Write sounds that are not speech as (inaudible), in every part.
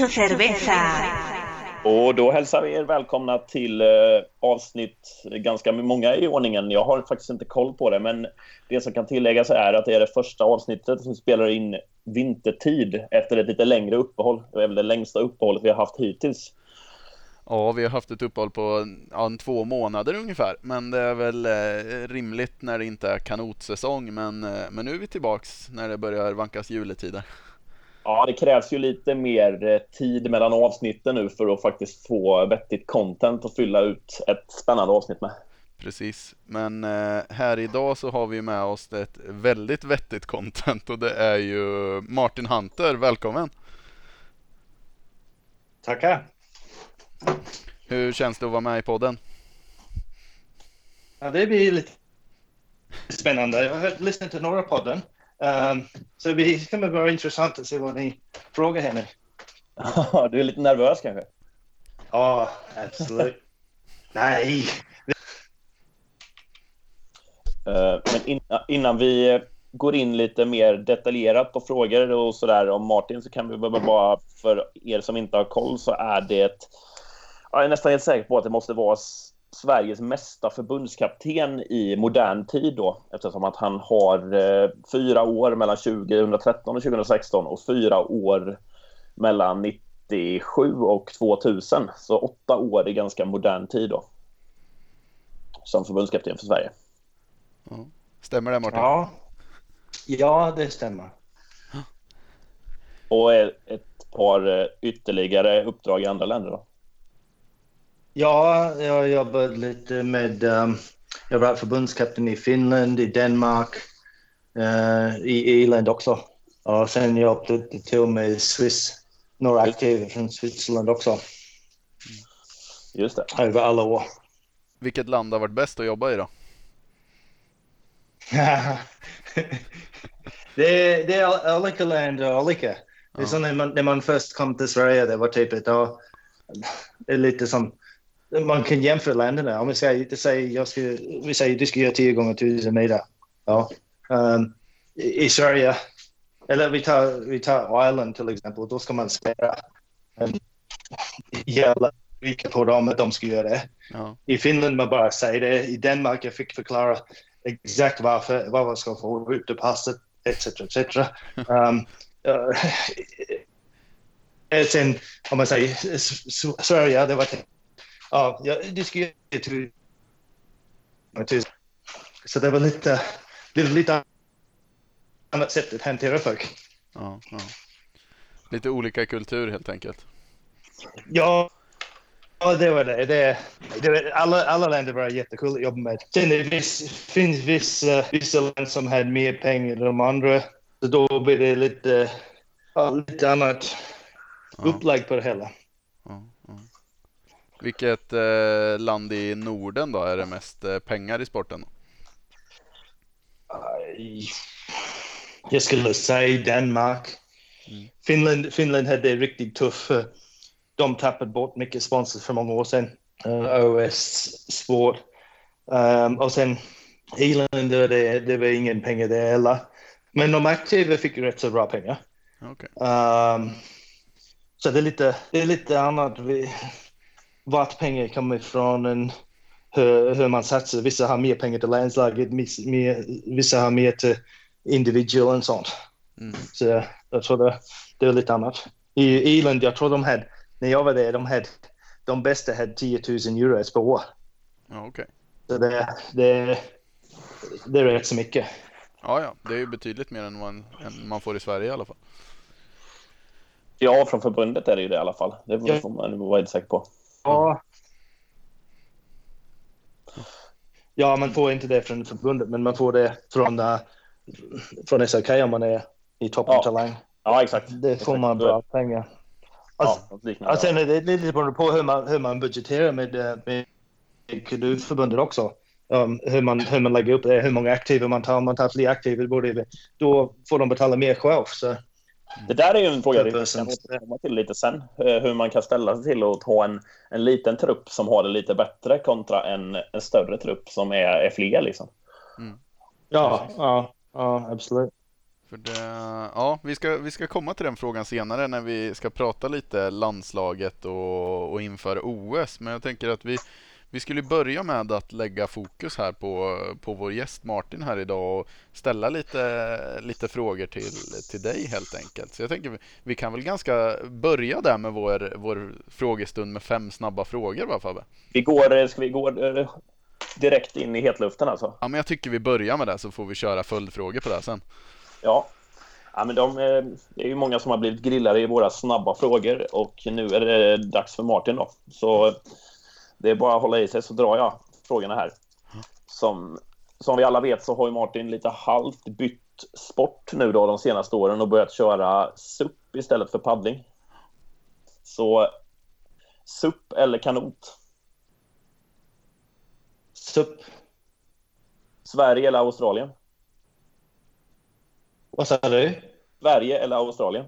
Mucho cerveza. Och då hälsar vi er välkomna till eh, avsnitt, ganska många i ordningen. Jag har faktiskt inte koll på det, men det som kan tilläggas är att det är det första avsnittet som spelar in vintertid efter ett lite längre uppehåll. Det är väl det längsta uppehållet vi har haft hittills. Ja, vi har haft ett uppehåll på ja, två månader ungefär, men det är väl eh, rimligt när det inte är kanotsäsong. Men, eh, men nu är vi tillbaks när det börjar vankas juletider. Ja, det krävs ju lite mer eh, tid mellan avsnitten nu för att faktiskt få vettigt content och fylla ut ett spännande avsnitt med. Precis, men eh, här idag så har vi med oss ett väldigt vettigt content och det är ju Martin Hunter. Välkommen! Tackar! Hur känns det att vara med i podden? Ja, det blir lite spännande. Jag har lyssnat till några podden. Um, så det kommer vara intressant att se vad ni frågar henne. du är lite nervös kanske? Ja, absolut. Nej. Uh, men innan vi går in lite mer detaljerat på frågor och sådär om Martin så kan vi bara för er som inte har koll så är det jag är nästan helt säker på att det måste vara Sveriges mesta förbundskapten i modern tid då eftersom att han har eh, fyra år mellan 2013 och 2016 och fyra år mellan 97 och 2000. Så åtta år i ganska modern tid då. Som förbundskapten för Sverige. Stämmer det Martin? Ja, ja det stämmer. Och ett par eh, ytterligare uppdrag i andra länder då? Ja, jag har jobbat lite med... Um, jag var förbundskapten i Finland, i Danmark, uh, i Irland också. Och sen jobbade jag till med Swiss, några aktiva från Switzerland också. Just det. Över alla år. Vilket land har varit bäst att jobba i då? (laughs) det, är, det är olika länder, olika. Det är så när man, när man först kom till Sverige, det var typ ett, det är lite som man kan jämföra länderna. Om vi säger, säger, jag ska, vi säger du ska göra 10 gånger 1000 meter. Ja. Um, i, I Sverige, eller vi tar, vi tar Ireland till exempel, då ska man spela um, jävla mycket på dem att de ska göra det. Ja. I Finland man bara säger det. I Danmark jag fick förklara exakt varför, vad man ska få ut ur passet, etc. etc. Um, uh, sen om man säger Sverige, det var ja, jag diskuterade Så det var lite, var lite annat sätt att hantera folk. Ja, ja. Lite olika kultur helt enkelt. Ja, ja det var det. det, det var, alla, alla länder var jättekul att jobba med. Sen det viss, finns vissa, vissa länder som hade mer pengar än de andra. Så då blir det lite, lite annat ja. upplägg på det hela. Vilket eh, land i Norden då är det mest eh, pengar i sporten? Jag skulle säga Danmark. Mm. Finland, Finland hade det riktigt tufft. De tappade bort mycket sponsor för många år sedan. Uh, eh, OS Sport. Um, och sen Irland, det, det var ingen pengar där heller. Men de aktiva fick rätt så bra pengar. Okay. Um, så det är lite, det är lite annat. Vi, vart pengar kommer ifrån, en, hur, hur man satsar. Vissa har mer pengar till landslaget, mer, vissa har mer till individual och sånt. Mm. Så jag tror det, det är lite annat. I Irland, jag tror de hade, när jag var där, de hade, de bästa hade 10 000 euro per år. Ja, okay. Så det, det, det är rätt så mycket. Ja, ja, det är ju betydligt mer än man, än man får i Sverige i alla fall. Ja, från förbundet är det ju det i alla fall. Det får man vara helt säker på. Ja. Ja, man får inte det från förbundet, men man får det från, uh, från SOK om man är i toppen ja. talang. Ja, exakt. Det får man bra pengar. Alltså, ja, sen är det lite beroende på hur man, hur man budgeterar med, eh, med KDU-förbundet också. Um, hur, man, hur man lägger upp det, hur många aktiva man tar. Om man tar fler aktiva, då får de betala mer själv. Så det där är ju en fråga vi kan återkomma till lite sen. Eh, hur man kan ställa sig till att ha en, en liten trupp som har det lite bättre kontra en, en större trupp som är, är fler. Liksom. Mm. Ja, ja, ja, absolut. För det, ja, vi ska, vi ska komma till den frågan senare när vi ska prata lite landslaget och, och inför OS. Men jag tänker att vi, vi skulle börja med att lägga fokus här på, på vår gäst Martin här idag och ställa lite, lite frågor till, till dig helt enkelt. Så jag tänker vi, kan väl ganska börja där med vår, vår frågestund med fem snabba frågor va Fabbe? Vi går, ska vi gå eh, direkt in i hetluften alltså? Ja men jag tycker vi börjar med det så får vi köra följdfrågor på det sen. Ja. Ja, men de, eh, det är ju många som har blivit grillade i våra snabba frågor och nu är det dags för Martin då. Så det är bara att hålla i sig så drar jag frågorna här. Som, som vi alla vet så har ju Martin lite halvt bytt sport nu då de senaste åren och börjat köra SUP istället för paddling. Så SUP eller kanot? SUP. Sverige eller Australien? Vad sa du? Sverige eller Australien?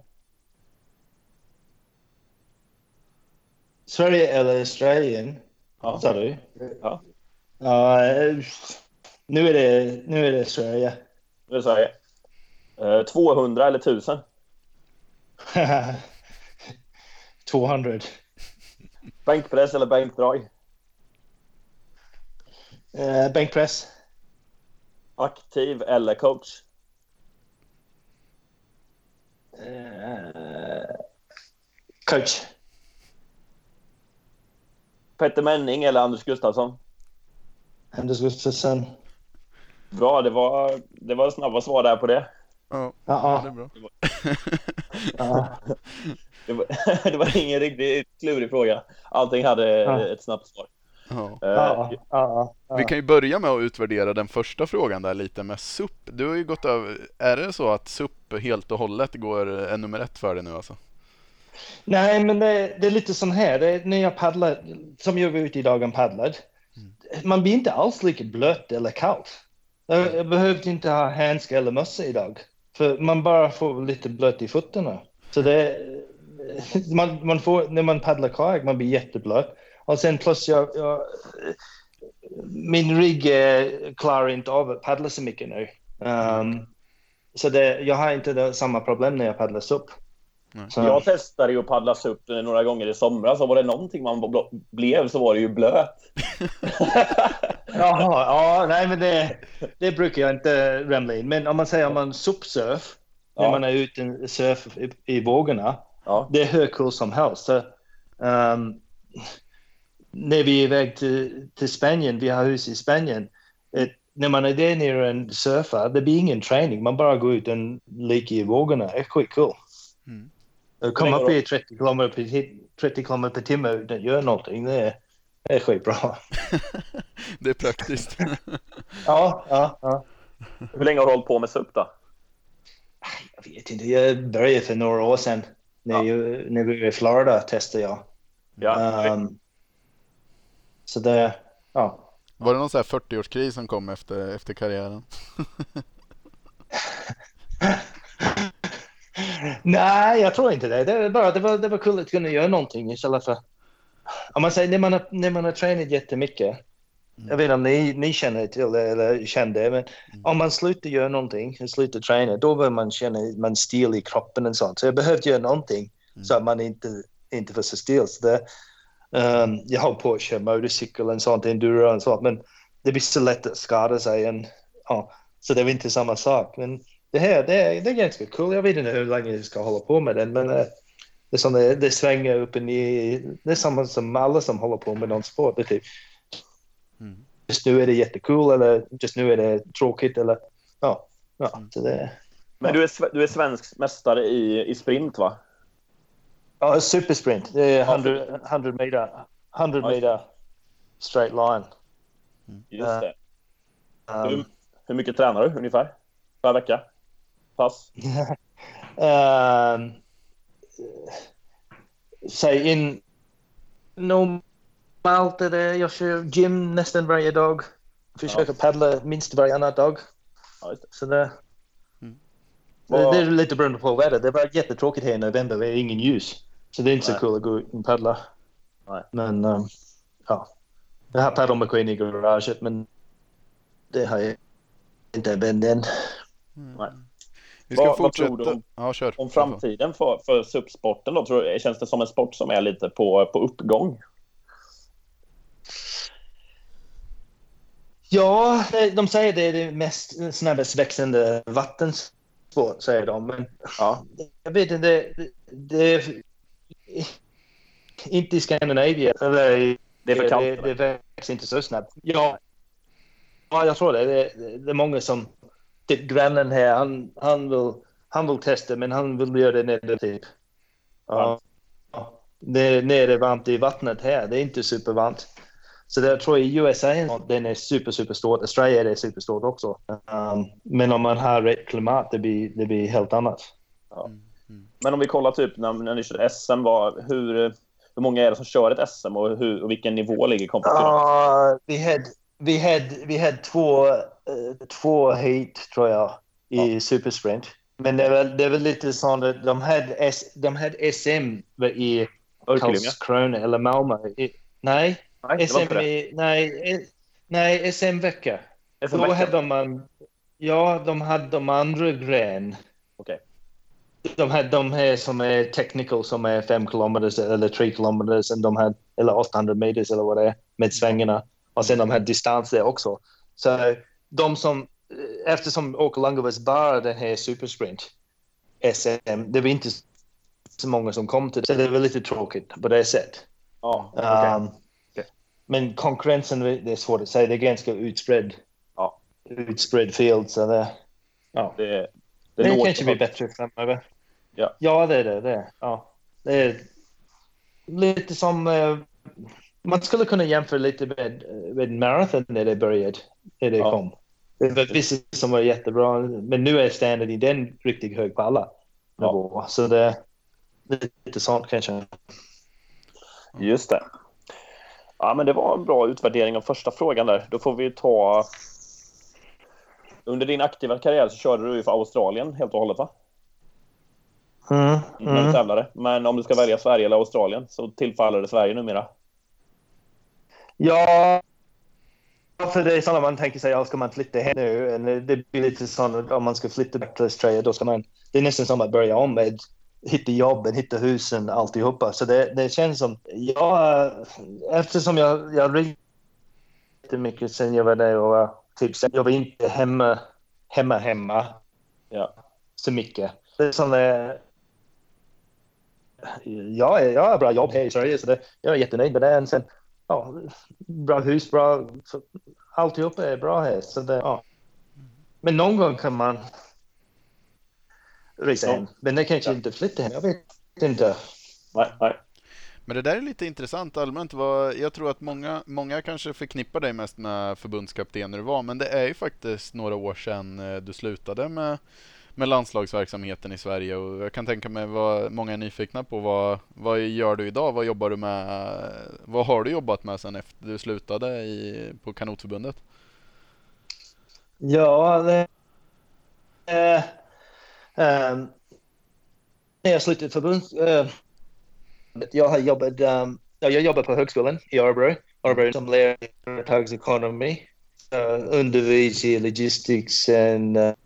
Sverige eller Australien? Ja. Sa du? Ja. Ja, eh, nu är det, nu är det Sverige. Nu är det Sverige. Eh, 200 eller 1000? 200. (laughs) Bänkpress eller bänkdrag? Uh, bänkpress. Aktiv eller coach? Uh, coach. Petter Menning eller Anders Gustafsson? Anders Gustafsson. Bra, det var, det var snabba svar där på det. Ja, Ja, det är bra. Det var, (laughs) (laughs) det var ingen riktigt klurig fråga. Allting hade ett snabbt svar. Ja. Ja. Vi kan ju börja med att utvärdera den första frågan där lite med SUP. Du har ju gått över, är det så att SUP helt och hållet går nummer ett för dig nu alltså? Nej, men det, det är lite sån här. Det, är när jag paddlar, som jag var ute idag och paddlade. Man blir inte alls lika blöt eller kallt. Jag, jag behövde inte ha handskar eller mössa idag. För man bara får lite blöt i fötterna. Så det, man, man får, när man paddlar kajak, man blir jätteblöt. Och sen plus jag, jag min rygg klarar inte av att paddla så mycket nu. Um, så det, jag har inte det, samma problem när jag paddlar upp. Så, Jag testade ju att paddla upp några gånger i somras och var det någonting man bl- blev så var det ju blöt. (laughs) Jaha, ja, nej men det, det brukar jag inte ramla in. Men om man säger om man suppsurf, när Ja. man är ute och surf i, i vågorna, Ja. det är hur kul som helst. Så, ehm, när vi är iväg till, till Spanien, vi har hus i Spanien, ett, när man är där nere och surfar, det blir ingen träning, man bara går ut och leker i vågorna. Det är skitkul. Mm. Att komma upp i 30 km per, 30 km per timme utan att göra någonting, det är, det är skitbra. (laughs) Det är praktiskt. (laughs) Ja, ja, ja. Hur länge har du hållit på med SUP då? Jag vet inte, jag började för några år sedan. När, Ja. jag, när vi var i Florida testade jag. Ja, Ehm, så det, ja. Var det någon sån här 40-årskris som kom efter, efter karriären? (laughs) Nej, jag tror inte det. Det, är bara, det, var, det var kul att kunna göra någonting istället för... Om man säger när man har, när man har tränat jättemycket. Jag vet inte om ni, ni känner till det eller kände det, men om man slutar göra någonting, slutar träna, då börjar man känna man stil i kroppen och sånt. Så jag behövde göra någonting så att man inte, inte får så stil. Så det, um, jag har på att köra motorcykel och sånt, enduro och sånt, men det blir så lätt att skada sig. Och, ja, så det är inte samma sak. Men det här, det är, det är ganska kul. Jag vet inte hur länge jag ska hålla på med den, men eh, det, är som det, det svänger upp och ner. Det är samma som alla som håller på med någon sport. Det är typ, Mm. just nu är det jättekul eller just nu är det tråkigt eller ja. ja så det, Men du är, du är svensk mästare i, i sprint va? ja, supersprint. Det är 100, 100 meter, 100 Ja. meter straight line. Just det. Um, Hur, hur mycket tränar du ungefär? Per vecka? Pass? um, (laughs) säg in normalt är det jag kör gym nästan varje dag. Försöker paddla minst varannan dag. Ja, just det. Så det, det är lite beroende på vädret. Det var jättetråkigt här i november. Det är ingen ljus. Så det är inte så kul att gå ut och paddla. Nej. Men um, ja, jag har paddelmaskin i garaget men det har jag inte använt än. Nej. Vi ska Vad- vad fortsätta. tror du om- ja, kör. Om framtiden för, för SUP-sporten då, tror, känns det som en sport som är lite på, på uppgång? Ja, det- de säger det är det mest snabbast växande vattensport, säger de. Men Ja. jag vet inte, det, det är inte i Skandinavien. Eller Det är för kallt, Det, det växer inte så snabbt. Ja, ja jag tror det. Det, det är många som... Typ grannen här, han, han, vill, han vill testa, men han vill göra det nere typ. Ja. Det, nere varmt i vattnet här. Det är inte supervarmt. Så jag tror i USA den är super, super stort. Australien är superstort också. Um, men om man har rätt klimat, det blir, det blir helt annat. Men om vi kollar typ när, när ni körde SM, vad, hur, hur många är det som kör ett SM och, hur, och vilken nivå ligger kompetitionen? Ja, vi hade, vi hade, vi hade två, eh, två heat, tror jag, i supersprint. Men det är väl, det är väl lite sånt att de hade, S, de hade SM i? Karlskrona eller Malmö. I, nej, Nej, var SM i, nej, nej, SM-vecka. Då SM-veckan. hade man, ja, de hade de andra gren. De hade de här som är technical som är 5 kilometer eller 3 kilometer de eller 800 meter eller vad det är med svängarna. Och sen de hade distans där också. Så de som, eftersom Åkerlunga var bara den här supersprint SM, det var inte så många som kom till det. Så det var lite tråkigt på det sättet. Ja, okej. Um, Men konkurrensen, det är svårt att säga. Det är ganska utspridd. Ja. Utspridd field. Så det, ja. det, det, det, låter kanske blir bättre framöver. Ja. ja, det är det. det. är- Ja. Det är lite som... eh, man skulle kunna jämföra lite med, med marathon när det började. När det Ja. kom. Det var vissa som var jättebra. Men nu är standard i den riktigt hög på alla Ja. Så det är lite sånt kanske. Just det. Ja, men det var en bra utvärdering av första frågan där. Då får vi ta... Under din aktiva karriär så körde du ju för Australien helt och hållet, va? Mm, När du mm. tävlade. Men om du ska välja Sverige eller Australien så tillfaller det Sverige numera. Ja, för det är sådana man tänker sig, ja, ska man flytta hem nu? Det blir lite sånt om man ska flytta back till Australien, då ska man, det är nästan som att börja om med hitta jobben, hitta husen, alltihopa. Så det, det känns som, ja, eftersom jag, jag mycket sen jag var där och var typ, jag var inte hemma, hemma, hemma Ja. så mycket. Det är sån där, ja, jag har bra jobb här i Sverige så det, jag är jättenöjd med det. Och Sen, ja, bra hus, bra, alltihop är bra här. Så det, ja. Men någon gång kan man resa Ja. hem. Men det kanske inte flytta hem. Jag vet inte. Nej, nej. Men det där är lite intressant allmänt. Jag tror att många, många kanske förknippar dig mest med förbundskapten när du var, men det är ju faktiskt några år sedan eh, du slutade med, med landslagsverksamheten i Sverige och jag kan tänka mig vad många är nyfikna på. Vad, vad gör du idag? Vad jobbar du med? Vad har du jobbat med sen efter du slutade i, på Kanotförbundet? Ja, det, eh, eh, när jag slutade förbundet, Eh, jag har jobbat... Eh, jag jobbar på högskolan i Örebro. Örebro som lärare i företagsekonomi. Uh, undervis i logistics och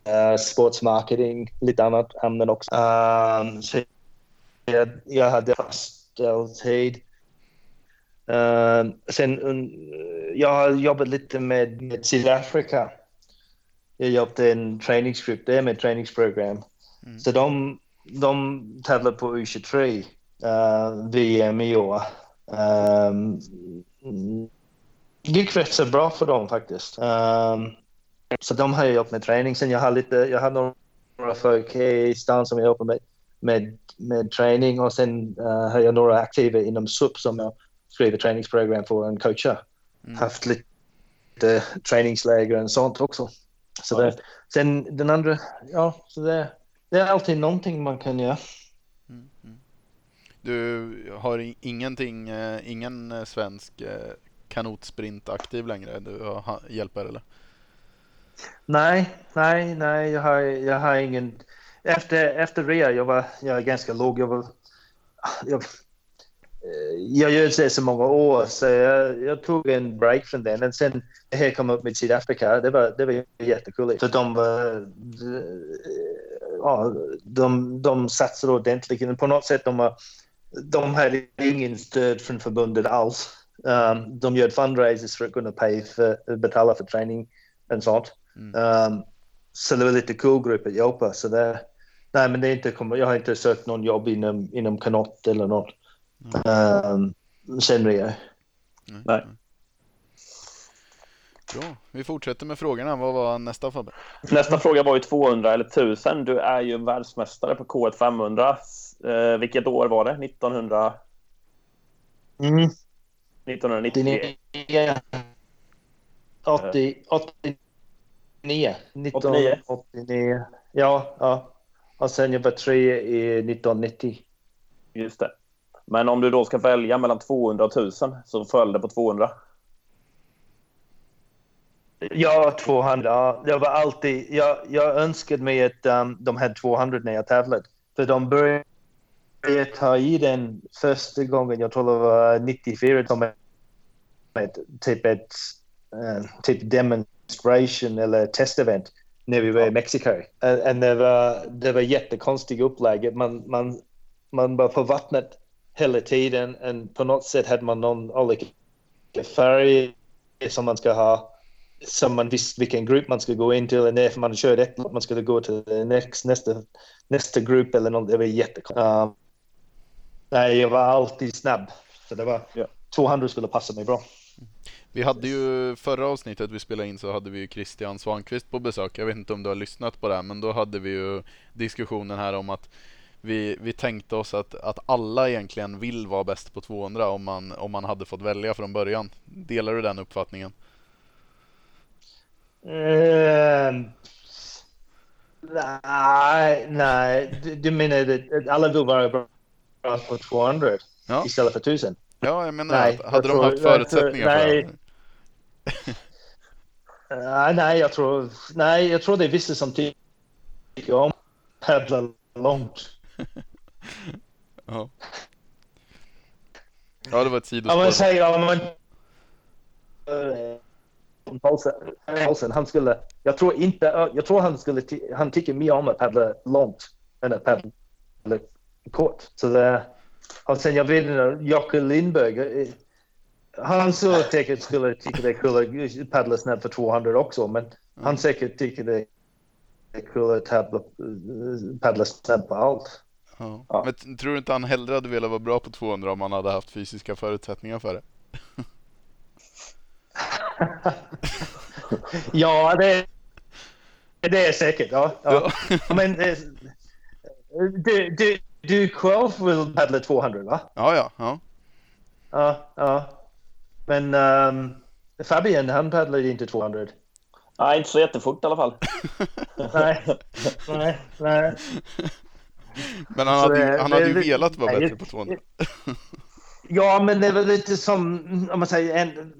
uh, sportsmarketing, lite annat ämnen också. Um, så jag, jag hade fast tid. Um, sen un, jag har jobbat lite med, med Sydafrika. Jag jobbade i en träningsgrupp där med träningsprogram. Mm. Så de, de tävlar på U23 uh, VM i år. Um, gick rätt så bra för dem faktiskt. Um, så de har jag jobbat med träning. Sen jag har lite, jag har några folk i stan som jag jobbar med, med, med träning och sen uh, har jag några aktiva inom SUP som jag skriver träningsprogram för en coacher. Mm. Haft lite träningsläger och sånt också. Så det, sen den andra, ja, så det, det är alltid någonting man kan göra. Mm, mm. Du har ingenting, eh, ingen eh, svensk kanotsprintaktiv längre? Du har hjälper eller? Nej, nej, nej, jag har, jag har ingen... Efter, efter Ria, jag var, jag är ganska låg. Jag, var, jag, eh, jag gör det så många år, så jag, jag tog en break från den. Och sen det här kom upp med Sydafrika, det var, det var jättekul. Så de var... ja, de, de satsar ordentligt. På något sätt de, har, de hade ingen stöd från förbundet alls. Um, de gör fundraisers för att kunna pay för, betala för träning och sånt. Mm. Um, så det var lite cool grupp att hjälpa. Så det, nej, men det är inte, jag har inte sökt någon jobb inom, inom kanot eller något. Mm. Um, känner jag. Mm. Nej. Bra. Vi fortsätter med frågorna. Vad var nästa Fabbe? Nästa fråga var ju 200 eller 1000. Du är ju världsmästare på K1 500. Eh, vilket år var det? 1900? Mm. 1993? 80, 89. 1989. Ja, ja. Och sen jag var tre i 1990. Just det. Men om du då ska välja mellan 200 och 1000 så föll det på 200. Ja, 200. Jag var alltid... Jag, jag önskade mig att um, de här 200 när jag tävlade. För de började ta i den första gången, jag tror det var 94, som ett, typ ett uh, typ demonstration eller testevent när vi var i Mexiko. Och det var, det var jättekonstigt upplägg. Man, man, man var på vattnet hela tiden och på något sätt hade man någon olika färger som man ska ha som man visste vilken grupp man skulle gå in till. Och när man körde ett man skulle gå till next, nästa, nästa grupp eller något. Det var jättekonstigt. Um, nej, jag var alltid snabb. Så det var ja. 200 skulle passa mig bra. Vi hade ju förra avsnittet vi spelade in så hade vi ju Christian Svankvist på besök. Jag vet inte om du har lyssnat på det men då hade vi ju diskussionen här om att vi, vi tänkte oss att, att alla egentligen vill vara bäst på 200 om man, om man hade fått välja från början. Delar du den uppfattningen? Uh, nej, nej. Du, du menar att alla vill vara bra på 200 ja. istället för 1000? Ja, jag menar, nej, hade jag de haft förutsättningar nej. för det? Uh, (laughs) nej, jag tror, nej, jag tror det är vissa som tycker om att paddla långt. (laughs) ja. ja, det var ett sidospår. Om man säger, om man, Paulsen, han skulle, jag tror inte, jag tror han skulle, han tycker mer om att paddla långt än att paddla kort. Så det, och sen jag vet inte, Jocke Lindberg, eh, han så säkert skulle tycka det är kul att paddla snabbt för 200 också, men mm. han säkert tycker det är kul att paddla, paddla snabbt på allt. Ja. Ja. Men tror du inte han hellre hade velat vara bra på 200 om han hade haft fysiska förutsättningar för det? (laughs) ja, det, det är säkert. Ja, ja. Men eh, du, du, själv vill paddla 200 va? Ja, ja. Ja, ja. ja. Men um, Fabian, han paddlade inte 200. Nej, inte så jättefort i alla fall. (laughs) nej, nej, nej. Men han hade, ju, han hade ju velat vara bättre på 200. (laughs) ja, men det var lite som, om man säger, en,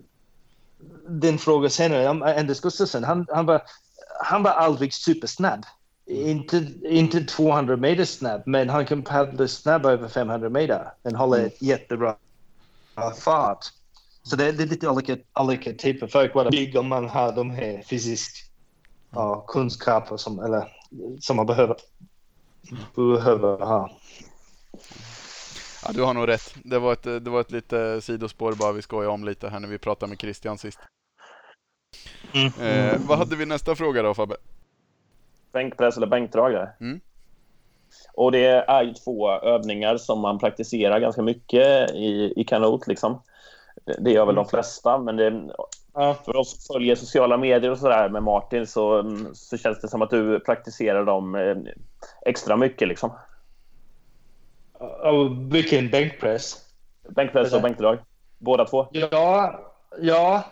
din fråga senare, Anders Gustafsson, han, han, var, han var aldrig supersnabb. Inte, inte 200 meter snabb, men han kan paddla snabb över 500 meter och hålla mm. jättebra fart. Så det, det är lite olika, olika typer av folk. Vad big om man har de här fysiska ja, kunskaper som, eller, som man behöver, behöver ha. Ja, du har nog rätt. Det var ett, det var ett lite sidospår bara vi skojade om lite här när vi pratade med Christian sist. Mm. Eh, vad hade vi nästa fråga då Fabbe? Bänkpress eller bänkdragare. Mm. Och det är ju två övningar som man praktiserar ganska mycket i, i kanot. Liksom. Det gör väl de flesta, men det, för oss som följer sociala medier och sådär med Martin så, så känns det som att du praktiserar dem eh, extra mycket. Liksom. Och vilken bänkpress? Bänkpress och bänkdrag. Båda två? Ja, ja.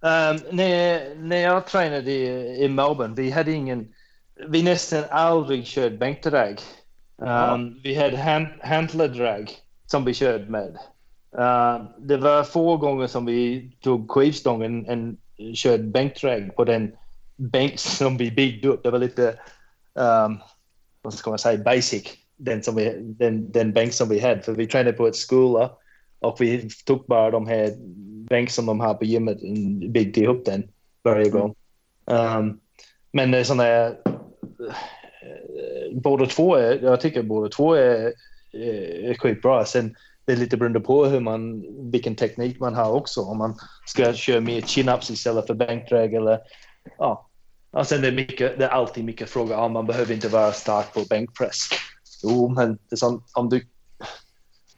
Um, när, när jag tränade i, i Melbourne, vi hade ingen... Vi nästan aldrig kört bänkdrag. Um, vi hade hand, handledrag som vi körde med. Uh, det var få gånger som vi tog skivstången och körde bänkdrag på den bänk som vi byggde upp. Det var lite, um, vad ska man säga, basic den, som vi, den, den bänk som vi hade. För vi tränade på ett skola och vi tog bara de här bänk som de har på gymmet och byggde ihop den varje gång. Um, men sådana eh, båda två är, jag tycker båda två är, är skitbra. Sen det är lite beroende på hur man, vilken teknik man har också. Om man ska köra mer chin-ups istället för bänkdrag eller ja. Och sen det är, mycket, det är alltid mycket frågor om man behöver inte vara stark på bänkpress. Jo, men det är som, om du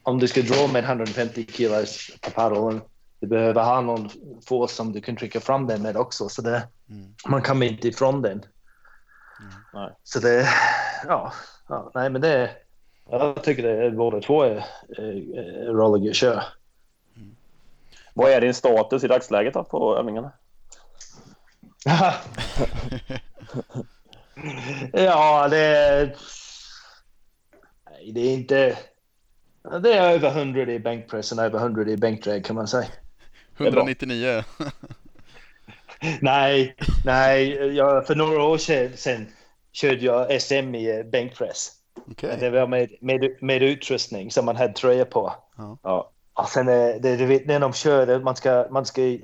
om du ska dra med 150 kilos på paddeln, du behöver ha någon force som du kan trycka fram den med också. Så det, Mm. man kommer inte ifrån den. Nej. Så det, ja, ja, nej men det, jag tycker det är båda två är, är, är roliga att köra. Vad är din status i dagsläget då på övningarna? (laughs) ja, det nej, det är inte, det är över 100 i bänkpress och över 100 i bänkdrag kan man säga. är bra. 199. Nej, nej, jag, för några år sedan, sedan körde jag SM i bänkpress. Okej. Det var med, med, med utrustning som man hade tröja på. Ja. Och sen är det, du vet när de kör man ska, man ska,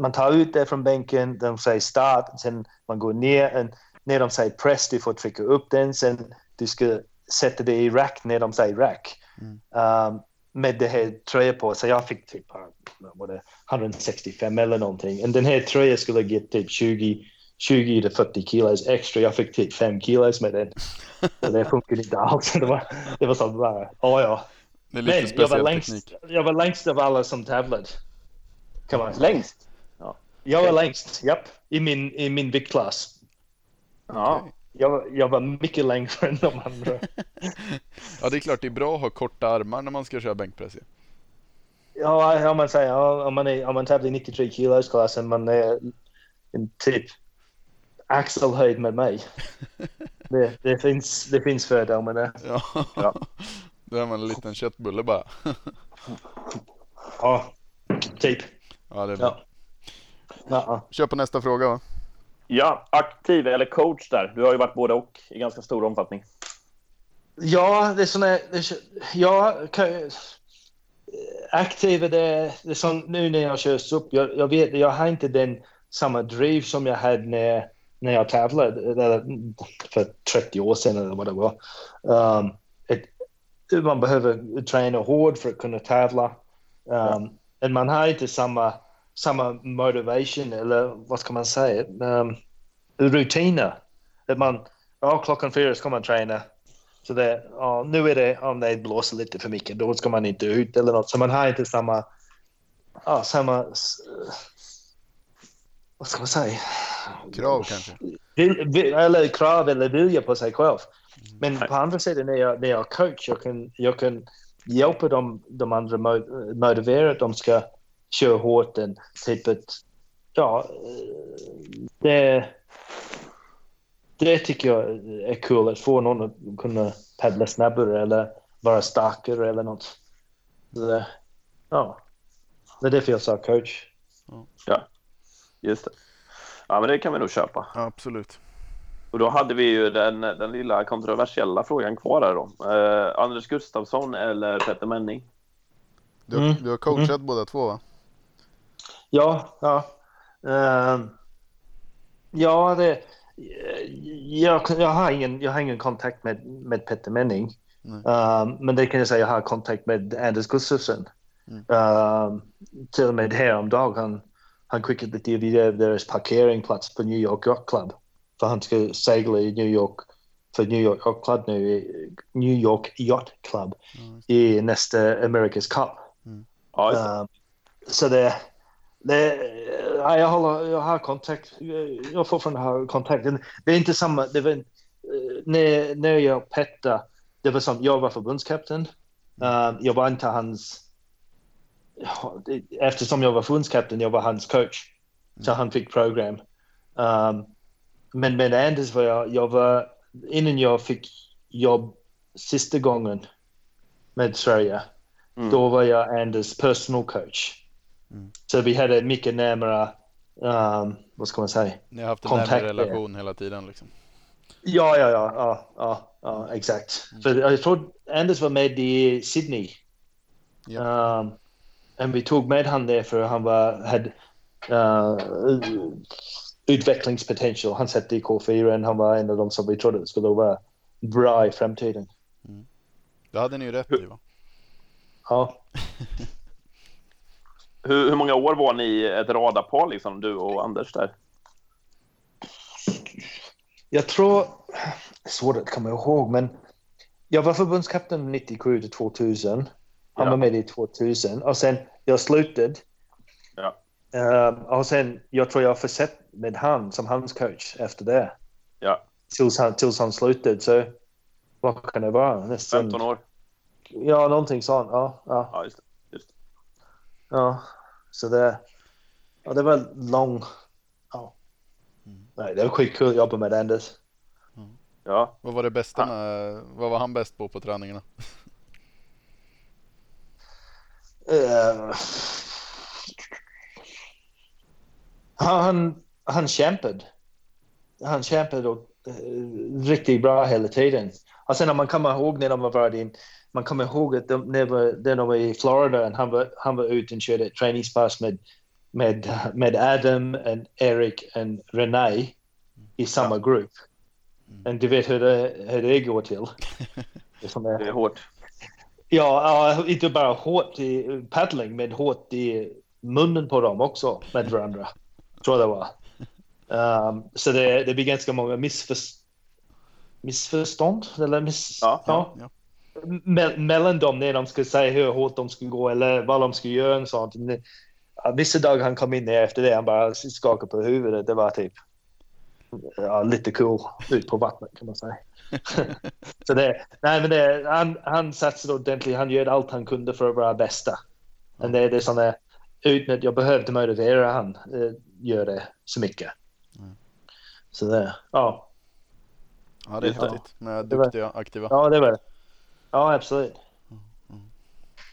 man tar ut det från bänken, de säger start, sen man går ner, och när de säger press, du får trycka upp den, sen du ska sätta det i rack när de säger rack. Mm. Um, med det här tröjan på, så jag fick typ vad det, 165 eller någonting. Och den här tröjan skulle ge typ 20, 20 till 40 kilos extra. Jag fick typ 5 kilos med den. Så det funkade inte alls. Det var, det var så bara, ja. Det är lite Men jag var, längst, teknik. jag var längst av alla som tävlade. Kan man säga. Längst? Jag var längst, japp, i min, i min viktklass. Ja. Jag, var- jag var mycket längre än de andra. (laughs) Ja, det är klart det är bra att ha korta armar när man ska köra bänkpress. Ja, om man säger, om man, är, om man tävlar i 93 kilos klassen, man är en typ axelhöjd med mig. (laughs) Det, det, finns, det finns fördomar där. Ja. Ja. (laughs) Då är man en liten köttbulle bara. Ja, typ. Ja, det är bra. Ja. Kör på nästa fråga va? ja, aktiv eller coach där. Du har ju varit både och i ganska stor omfattning. ja det är såna, det är, ja, aktiv det, det är som nu när jag körs upp. Jag, jag vet, jag har inte den samma driv som jag hade när, när jag tävlade för 30 år sedan eller vad det var. Um, ett, man behöver träna hårt för att kunna tävla. Um, Men man har inte samma, samma motivation eller vad ska man säga? Um, rutiner. Att man, ja, klockan fyra ska man träna. Så det, ja, nu är det om det blåser lite för mycket, då ska man inte ut eller något. Så man har inte samma, ja, samma, vad ska man säga? Krav kanske? Vil, vil, eller krav eller vilja på sig själv. Men på andra sidan när jag, när jag är coach, jag kan, jag kan hjälpa dem, de andra mo- motivera att de ska köra hårt. En, typ ett, ja, eh, det, det tycker jag är kul att få någon att kunna paddla snabbare eller vara starkare eller något. Så det, ja, det är därför jag sa coach. Just det. Ja, men det kan vi nog köpa. Ja, absolut. Och då hade vi ju den, den lilla kontroversiella frågan kvar där då. Eh, Anders Gustafsson eller Petter Menning? Du, har- Mm. du har coachat båda två va? Ja, ja. Ehm, ja, det, jag, jag, har ingen, jag har ingen kontakt med, med Petter Menning. Ehm, men det kan jag säga, jag har kontakt med Anders Gustafsson. Mm. Ehm, till och med häromdagen, han, han skickade lite video av deras parkeringplats på New York Yacht Club. För han ska segla i New York, för New York Yacht Club nu, i New York Yacht Club Ja, i nästa America's Cup. Det. Um, så det, det ja, jag, håller, jag har kontakt. Jag får från ha kontakt. Det är inte samma. Det var, eh, när, när jag Petter, det var som jag var förbundskapten. Um, jag var inte hans. Eftersom jag var förbundskapten, jag var hans coach. Så han fick program. Um, men med Anders var jag, jag var, innan jag fick jobb sista gången med Sverige, Mm. då var jag Anders personal coach. Mm. Så vi hade mycket närmare, um, vad ska man säga? Ni har haft en Kontakt, närmare relation hela tiden liksom. Ja, ja, ja, ja, ja, ja exakt. För jag tror Anders var med i Sydney. Ja. Um, och vi tog med han där för han var, hade, uh, utvecklingspotential. Han satt i K4. Han var en av de som vi trodde skulle vara bra i framtiden. Det hade ni ju rätt i va? Ja. (laughs) (laughs) Hur, hur många år var ni ett radarpar, liksom, du och Anders där? Jag tror, svårt att komma ihåg, men jag var förbundskapten 97 till 2000. Han Ja. var med i 2000 och sen jag slutade. Ja. Ehm, och sen, jag tror jag försett med han som hans coach efter det. Ja, Tills han, tills han slutade. Så vad kan det vara? Nästan, 15 år. Ja, någonting sånt. Ja, ja, Ja, just det. Just det. Ja. Så det, ja, det var lång. Ja. Nej, det var skitkul att jobba med Anders. Ja, Vad var det bästa Ah. med, vad var han bäst på på träningarna? (laughs) Eh, han, han kämpade. Han kämpade och, eh, riktigt bra hela tiden. Och sen när man kommer ihåg när de var in, man kommer ihåg att de, när, de var i Florida och han var, han var ute och körde ett träningspass med, med, med Adam, och Eric och Renee i samma grupp. Och du vet hur det, hur det går till. (laughs) Det är- det är hårt. Ja, ja, inte bara hårt i paddling, men hårt i munnen på dem också med varandra. Tror det var. Um, så det, det blir ganska många missförstånd. Missförstånd? Eller miss... Ja, ja. Me- mellan dem när de ska säga hur hårt de ska gå eller vad de ska göra och sånt. Vissa dagar han kom in där efter det, han bara skakade på huvudet. Det var typ ja, lite cool ut på vattnet kan man säga. (laughs) så det, nej, men det, han, han satsade ordentligt. Han gör allt han kunde för att vara bästa. Men det, det är sådana, utan att jag behövde motivera han, eh, gör det så mycket. Så det, ja, Ja, det är häftigt med duktiga aktiva. ja det var det. Ja, absolut.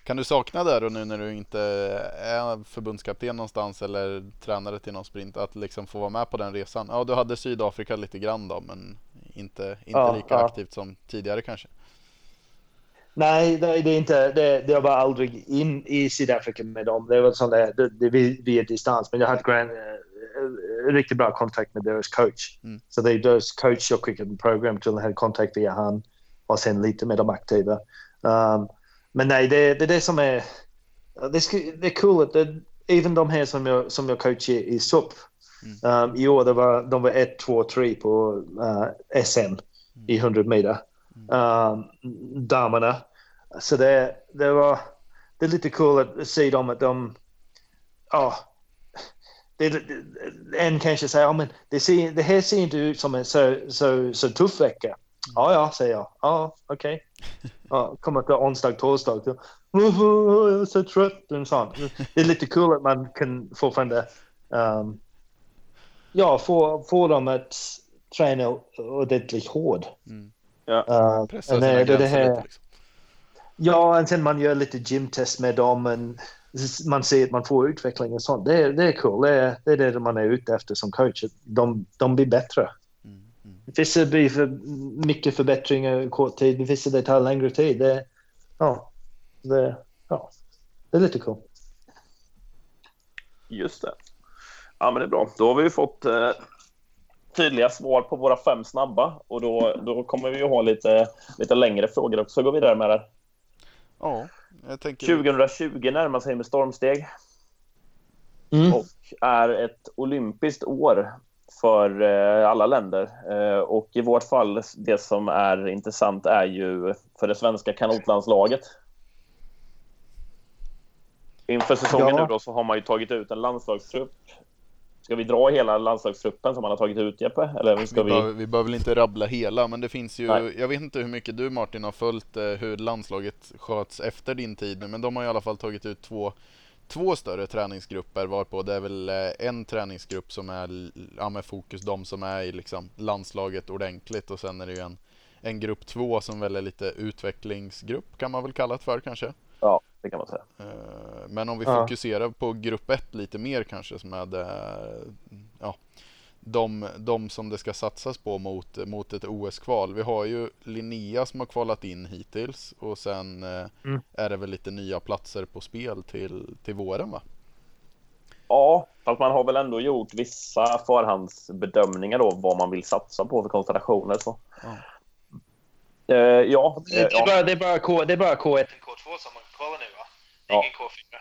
Kan du sakna det då nu när du inte är förbundskapten någonstans eller tränare till någon sprint att liksom få vara med på den resan? Ja, du hade Sydafrika lite grann då, men inte, inte Ja, lika ja. aktivt som tidigare kanske. Nej, det, är inte, det, det var aldrig in i Sydafrika med dem. Det var sån där, det, det via, distans. Men jag hade gran, eh, riktigt bra kontakt med deras coach. Mm. Så det är deras coach jag skickade program till. Jag hade kontakt via han och sen lite med de aktiva. Um, men nej, det, det är det som är... Det, det är kul att det, även de här som jag, som jag coachar i SUP. Um, I år det var, de var 1, 2, 3 på uh, SM i 100 meter. Um, damerna. Så det, det var det är lite kul att se dem att de... Ja. det, en kanske säger ja, men det, ser, det här ser inte ut som en så, så, så tuff vecka. Ja, ja, säger jag. Ja, okej. (laughs) Ja, kommer till onsdag, torsdag. Så, "Åh, Jag är så trött och sånt. Det är lite kul att man kan fortfarande um, ja, få, få dem att träna ordentligt hårt. Ja. Uh, Pressa och sina det, här, lite liksom. Ja, och sen man gör lite gymtest med dem. Men man ser att man får utveckling och sånt. Det, är- det är cool. Det är, det är det man är ute efter som coach. De, de blir bättre. Vissa blir för mycket förbättringar i kort tid. Vissa det tar längre tid. Det, ja, det, ja, det är lite cool. Just det. Ja, men det är bra. Då har vi ju fått eh, tydliga svar på våra fem snabba och då, då kommer vi ju ha lite, lite längre frågor också. Gå vidare med det. Ja, jag tänker... 2020 närmar sig med stormsteg Mm. och är ett olympiskt år för eh, alla länder. Eh, och i vårt fall, det som är intressant är ju för det svenska kanotlandslaget. Inför säsongen Ja. nu då så har man ju tagit ut en landslagstrupp. Ska vi dra hela landslagstruppen som man har tagit ut, Jeppe? Eller ska Vi, vi... behöver, vi behöver väl inte rabbla hela, men det finns ju, Nej. jag vet inte hur mycket du Martin har följt eh, hur landslaget sköts efter din tid men de har i alla fall tagit ut två, två större träningsgrupper varpå det är väl eh, en träningsgrupp som är ja, med fokus de som är i liksom landslaget ordentligt och sen är det ju en, en grupp två som väl är lite utvecklingsgrupp kan man väl kalla det för kanske. Ja, det kan man säga. Eh, Men om vi Ja. fokuserar på grupp 1 lite mer kanske som är det, ja, de, de som det ska satsas på mot, mot ett OS-kval. Vi har ju Linnea som har kvalat in hittills och sen eh, Mm. är det väl lite nya platser på spel till, till våren va? Ja, fast man har väl ändå gjort vissa förhandsbedömningar då vad man vill satsa på för konstellationer. Så. Ja. Eh, ja, Det, är ja. bara, det, är bara K, det är bara K1 och K2 som man kvalar nu va? Ja. Ingen K4.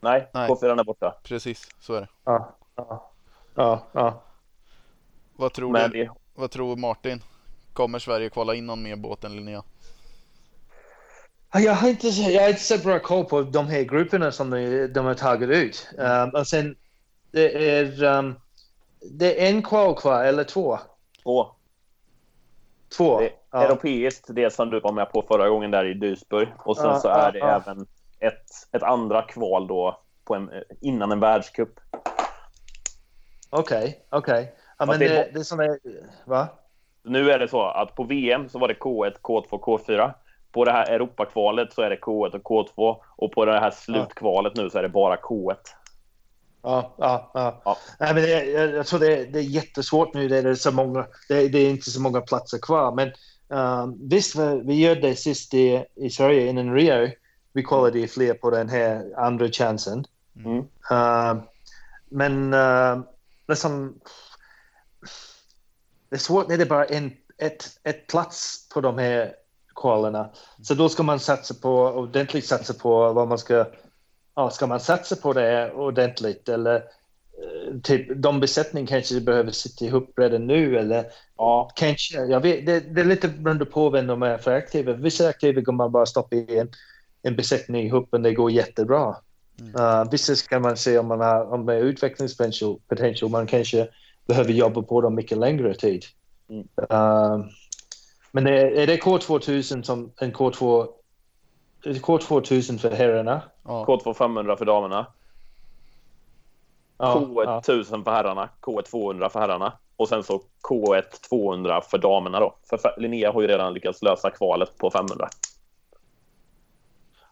nej, Nej. K4 är borta. Precis, så är det. Ja, ja, ja. ja. Vad tror, Men du, det, vad tror Martin? Kommer Sverige kvala in någon mer båt än Linnea? Ja, Jag har, inte, jag har inte så bra koll på de här grupperna som de, de har tagit ut. Um, och sen det är, um, det är en kval kvar, eller två? två. Två. Det är Ja. Europeiskt, det som du var med på förra gången där i Duisburg. Och sen Ja, så ja, är det ja. även ett, ett andra kval då på en, innan en världscup. Okej, okej. Ja, men det är det, det är såna, va? Nu är det så att på VM så var det K1, K2, K4. På det här Europakvalet så är det K1 och K2. Och på det här slutkvalet nu så är det bara K1. Ja, ja, ja. Ja. Nej, men det, jag, tror det, det är jättesvårt nu. Det är, så många, det, det är inte så många platser kvar. Men um, visst, vi, vi gör det sist i, i Sverige innan Rio. Vi kollade fler på den här andra chansen. Mm. Uh, men uh, liksom, det är svårt när det är bara en ett, ett plats på de här kvalerna. Så då ska man satsa på ordentligt satsa på vad man ska. Ja, ska man satsa på det ordentligt eller eh, typ de besättning kanske behöver sitta ihop redan nu eller Ja, kanske. Jag vet, det, det är lite beroende på vem de är för aktiva. Vissa aktiva kan man bara stoppa i en, en besättning ihop och det går jättebra. Uh, vissa kan man se om man har om det är utvecklingspotential. potential, Man kanske behöver jobba på dem mycket längre tid. Mm. Uh, men är, är det K2000 som en K2 är det K2000 för herrarna? Ja, K2 500 för damerna. Ja, K1 ja. 1000 för herrarna. K1 200 för herrarna. Och sen så K1 200 för damerna då. För Linnea har ju redan lyckats lösa kvalet på 500.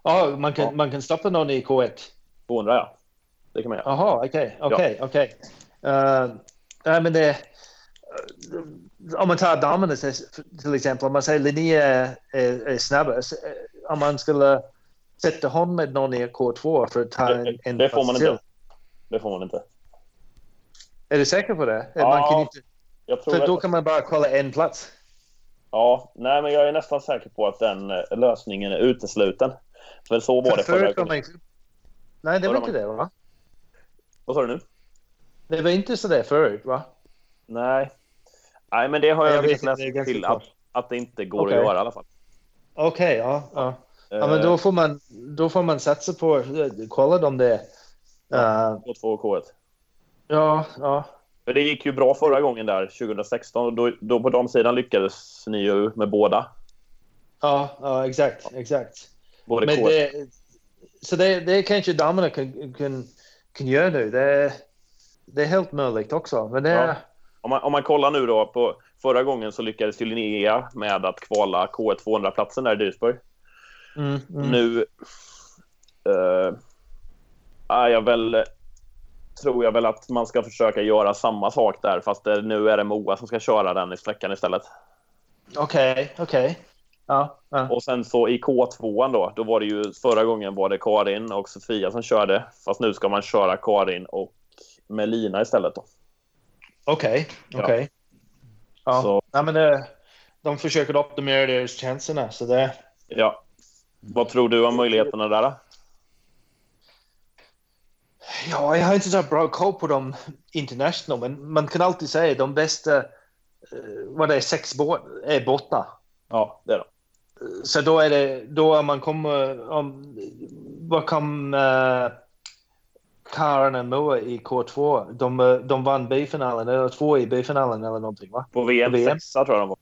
Ja, man, kan, Ja. man kan stoppa någon i K1. 200 ja. Det kan man göra. Jaha, okej, okej, okej. Eh, Nej, men det... Om man tar damerna till exempel, om man säger Linnea är, är, så, eh, Om man skulle sätta hon med någon i K2 för att ta en, Det, en det får man till. inte. Det får man inte. Är du säker på det? Ja, man kan inte, Jag tror för då kan man bara kolla en plats. ja, nej, men jag är nästan säker på att den eh, lösningen är utesluten. För så var det förra gången. Nej, det var inte det va? Vad sa du nu? Det var inte så där förut va? Nej. Nej, men det har jag, Jag vet det ganska till att, att det inte går Okej. att göra i alla fall. Okej, ja. ja. Ja, men Eh, då får man, då får man satsa på, kolla dem det. Ja. Uh, K2 och K1. ja, ja. För det gick ju bra förra gången där, 2016. Och då, då på damsidan lyckades ni ju med båda. Ja, ja exakt, exakt. Både Men K1 det, så det, det kanske damerna kan, kan, kan göra nu. Det, det är helt möjligt också. Men det, Ja. Om man, om man kollar nu då på förra gången så lyckades ju Linnea med att kvala K1 200-platsen där i Duisburg. mm, mm. Nu eh, är jag väl, tror jag väl att man ska försöka göra samma sak där fast det, nu är det Moa som ska köra den i sträckan istället. Okej, okej. Ja, ja. Och sen så i K2 då, då var det ju förra gången var det Karin och Sofia som körde. Fast nu ska man köra Karin och Melina istället då. okej, Ja. okej. Ja, Så Nej, men det, de försöker optimera deras chanserna. Så det, ja. Vad tror du om möjligheterna där? Då? ja, jag har inte så bra koll på dem international, men man kan alltid säga de bästa, eh, vad det är, sex båt, är bottnar. Ja, det är de. Så då är det, då är man kommer, om, vad kom uh, Karin och Moa i K2? De, eh, de vann B-finalen, eller två i B-finalen eller någonting va? På VM, På VM. sexa tror jag de var.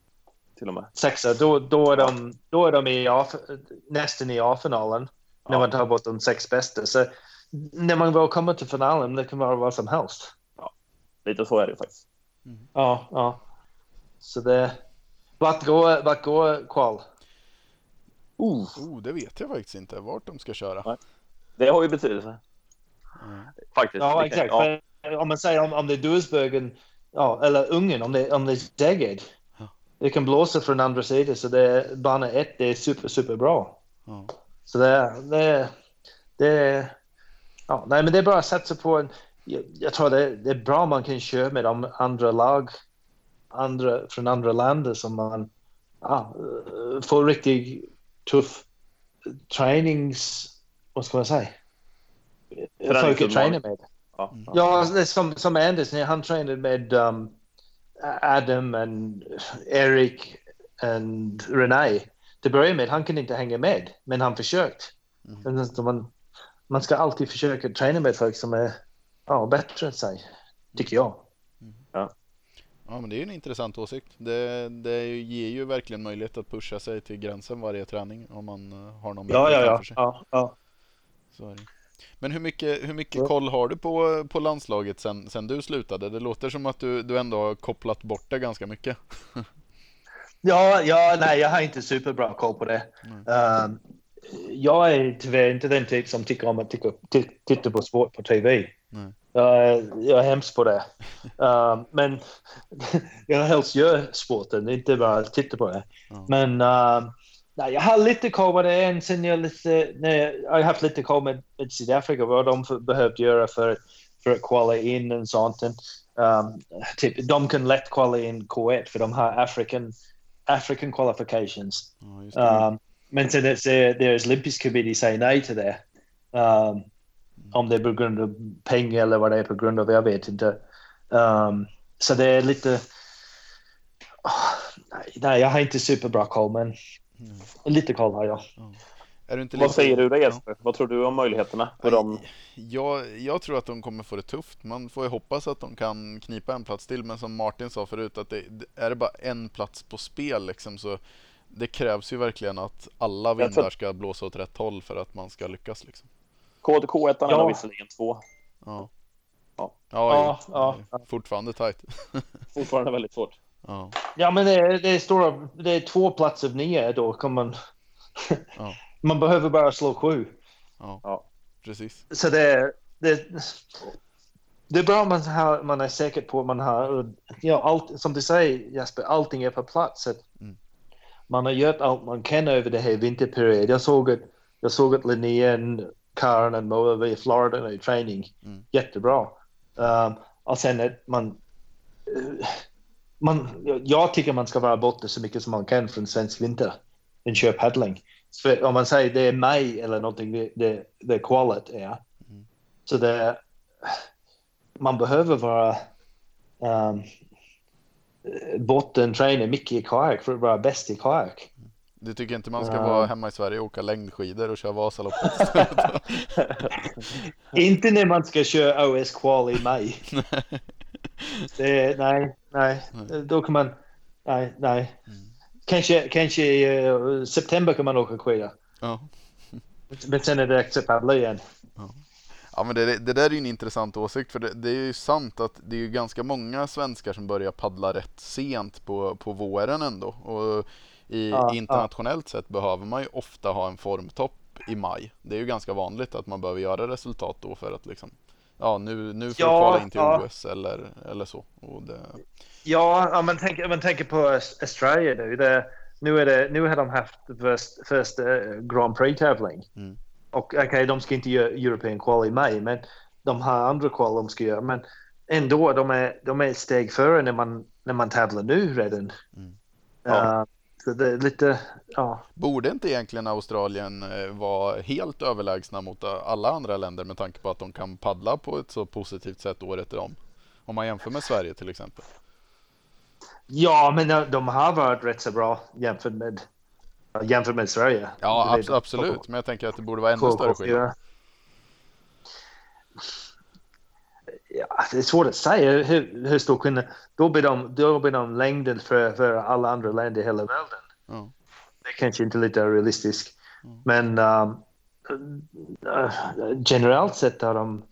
Till och med. Sexa, då, då är de, då är de i A, nästan i A-finalen. När Ja. man tar bort de sex bästa. Så när man väl kommer till finalen, det kan vara vad som helst. Lite så är det faktiskt. Ja, ja. Så det... Vart går, vart går kval? oh, det vet jag faktiskt inte vart de ska köra. Nej. Det har ju betydelse. Faktiskt. Ja, exakt. För Om man säger om, om det är Duisburgen, ja, eller Ungern, om det, om det är Szeged. Ja. Det kan blåsa från andra sidan, så det är, bana ett det är super, super bra. Ja. Så det, det, det ja, nej, men det är bara att satsa på en, jag, jag tror det, det, är bra man kan köra med de andra lag andra, från andra länder som man ja, får riktigt tuff tränings... Vad ska man säga? Folk att träna med. Ja, ja som, som Anders, han tränade med um, Adam och Eric och René. Till början med, han kunde inte hänga med, men han försökt. Mm. Man, man ska alltid försöka träna med folk som är ja, bättre än sig, tycker jag. Mm. Ja. ja, men det är ju en intressant åsikt. Det, det ger ju verkligen möjlighet att pusha sig till gränsen varje träning om man eh, har någon ja, ja, ja. sig. Ja, ja. Så är det. Men hur mycket, hur mycket koll har du på, på landslaget sen, sen du slutade? Det låter som att du, du ändå har kopplat bort det ganska mycket. (laughs) ja, ja, nej, jag har inte superbra koll på det. Um, jag är tyvärr inte den typ som tycker om att titta, titta på sport på tv. Jag, jag är hemskt på det. Uh, (laughs) men (laughs) jag helst gör sporten, inte bara titta på det. Mm. Men uh, nej, jag har på det än sen jag lite, nej, jag har haft lite koll med, med Sydafrika vad de behövt göra för, för att kvala in och sånt. Um, typ, de kan lätt kvala in K1 för de har African, African qualifications. Oh, um, men sen deras Olympisk committee säger nej till det. Um, om det är på grund av pengar eller vad det är på grund av, jag vet inte. Um, så det är lite... Oh, nej, jag har inte superbra koll, men mm. lite. Mm. Är du inte Vad säger du då Jesper? Ja. Vad tror du om möjligheterna för dem? Jag, jag tror att de kommer få det tufft. Man får ju hoppas att de kan knipa en plats till. Men som Martin sa förut, att det, är det bara en plats på spel liksom, så det krävs ju verkligen att alla vindar ska blåsa åt rätt håll för att man ska lyckas. Liksom. K1 ja. har visserligen två. Ja. Ja, ja, ja, ja. fortfarande tajt. (laughs) fortfarande väldigt svårt. Ja, ja men det, det, är stora, det är två platser av nio då kan man... ja. (laughs) Man behöver bara slå sju. Ja, ja. precis. Så det, det, det är bra om man, har, man är säker på att man har... Ja, allt, som du säger Jesper, allting är på plats. Mm. Man har gjort allt man kan över det här vinterperioden. Jag såg att, jag såg att Linnén Karen och Moa i Florida i träning. Mm. Jättebra. Um, och sen att man, uh, man... Jag tycker man ska vara borta så mycket som man kan från svensk vinter. En kör paddling. För om man säger det är maj eller någonting, det, det, det kvalet är. Mm. Så det... Man behöver vara... Um, botten träna mycket i kajak för att vara bäst i kajak. Du tycker inte man ska uh. vara hemma i Sverige och åka längdskidor och köra Vasaloppet? (laughs) inte när man ska köra OS-kval i maj. (laughs) det, nej, nej, då kan man... Nej, nej. Mm. Kanske, kanske i uh, september kan man åka skidor. Ja. Men sen är det acceptabelt igen. Ja. Ja men det, det där är ju en intressant åsikt för det, det, är ju sant att det är ju ganska många svenskar som börjar paddla rätt sent på, på våren ändå. Och i, ja, internationellt ja. sett behöver man ju ofta ha en formtopp i maj. Det är ju ganska vanligt att man behöver göra resultat då för att liksom Ja nu, nu får ja, du kvala in till OS eller, eller så. Det... Ja, ja men tänk, men tänk på Australien nu. Det, nu, är det, nu har de haft först, först uh, Grand Prix-tävling. Mm. Och okej, okay, de ska inte göra European Qual i maj, men de har andra kval de ska göra. Men ändå, de är, de är ett steg före när man, när man tävlar nu redan. Mm. Ja. Uh, så det är lite, ja. Borde inte egentligen Australien eh, vara helt överlägsna mot alla andra länder med tanke på att de kan paddla på ett så positivt sätt året om? Om man jämför med Sverige till exempel. Ja, men de har varit rätt så bra jämfört med, jämfört med Sverige. Ja, ab absolut. Men jag tänker att det borde vara ännu större skillnad. Ja, det är svårt att säga hur, hur stor skillnad. Då blir de, då blir de längden för, för alla andra länder i hela världen. Mm. Det är kanske inte lite realistiskt. Mm. Men um, uh, generellt sett har de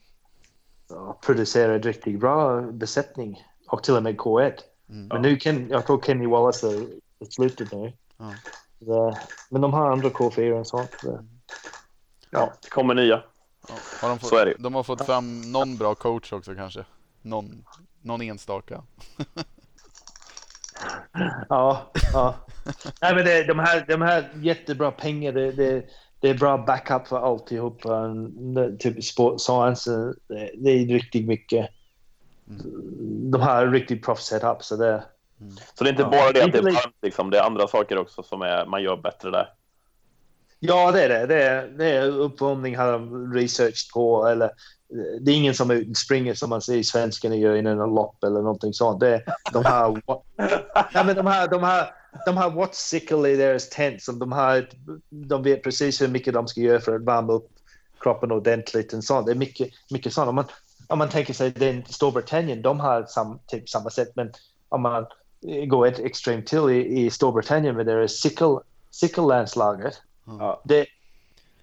uh, producerat riktigt bra besättning och till och med K1. Mm. Men nu kan, jag tror Kenny Wallace är slutet nu. Så, men de har andra K4 och sånt. Så. Ja, det kommer nya. Ja, har de, fått, så är det. de har fått fram någon bra coach också kanske. Någon, någon enstaka. (laughs) ja, ja. Nej, men det, de, här, de här jättebra pengar, det, det, det är bra backup för alltihopa. En- Typ sport science, det, det är riktigt mycket. De har riktigt proffs setup så det Så det är inte Ja. bara det att det är varmt, liksom. det är andra saker också som är, man gör bättre där. Ja, det är det. Det är, det är uppvärmning har de research på. Eller, eh, det är ingen som är ute och springer som man ser svenskarna gör innan en lopp eller någonting sånt. Det, är- de har, (laughs) ja, men de har, de har, de har what's sickle i deras tent. Som de, har, de vet precis hur mycket de ska göra för att värma upp kroppen ordentligt. Och sånt. Det är mycket, mycket sånt. Om man, om man tänker sig den Storbritannien, de har sam, typ samma sätt. Men om man eh, går ett extremt till i, i Storbritannien med deras sickle, sickle-landslaget Ja. Det,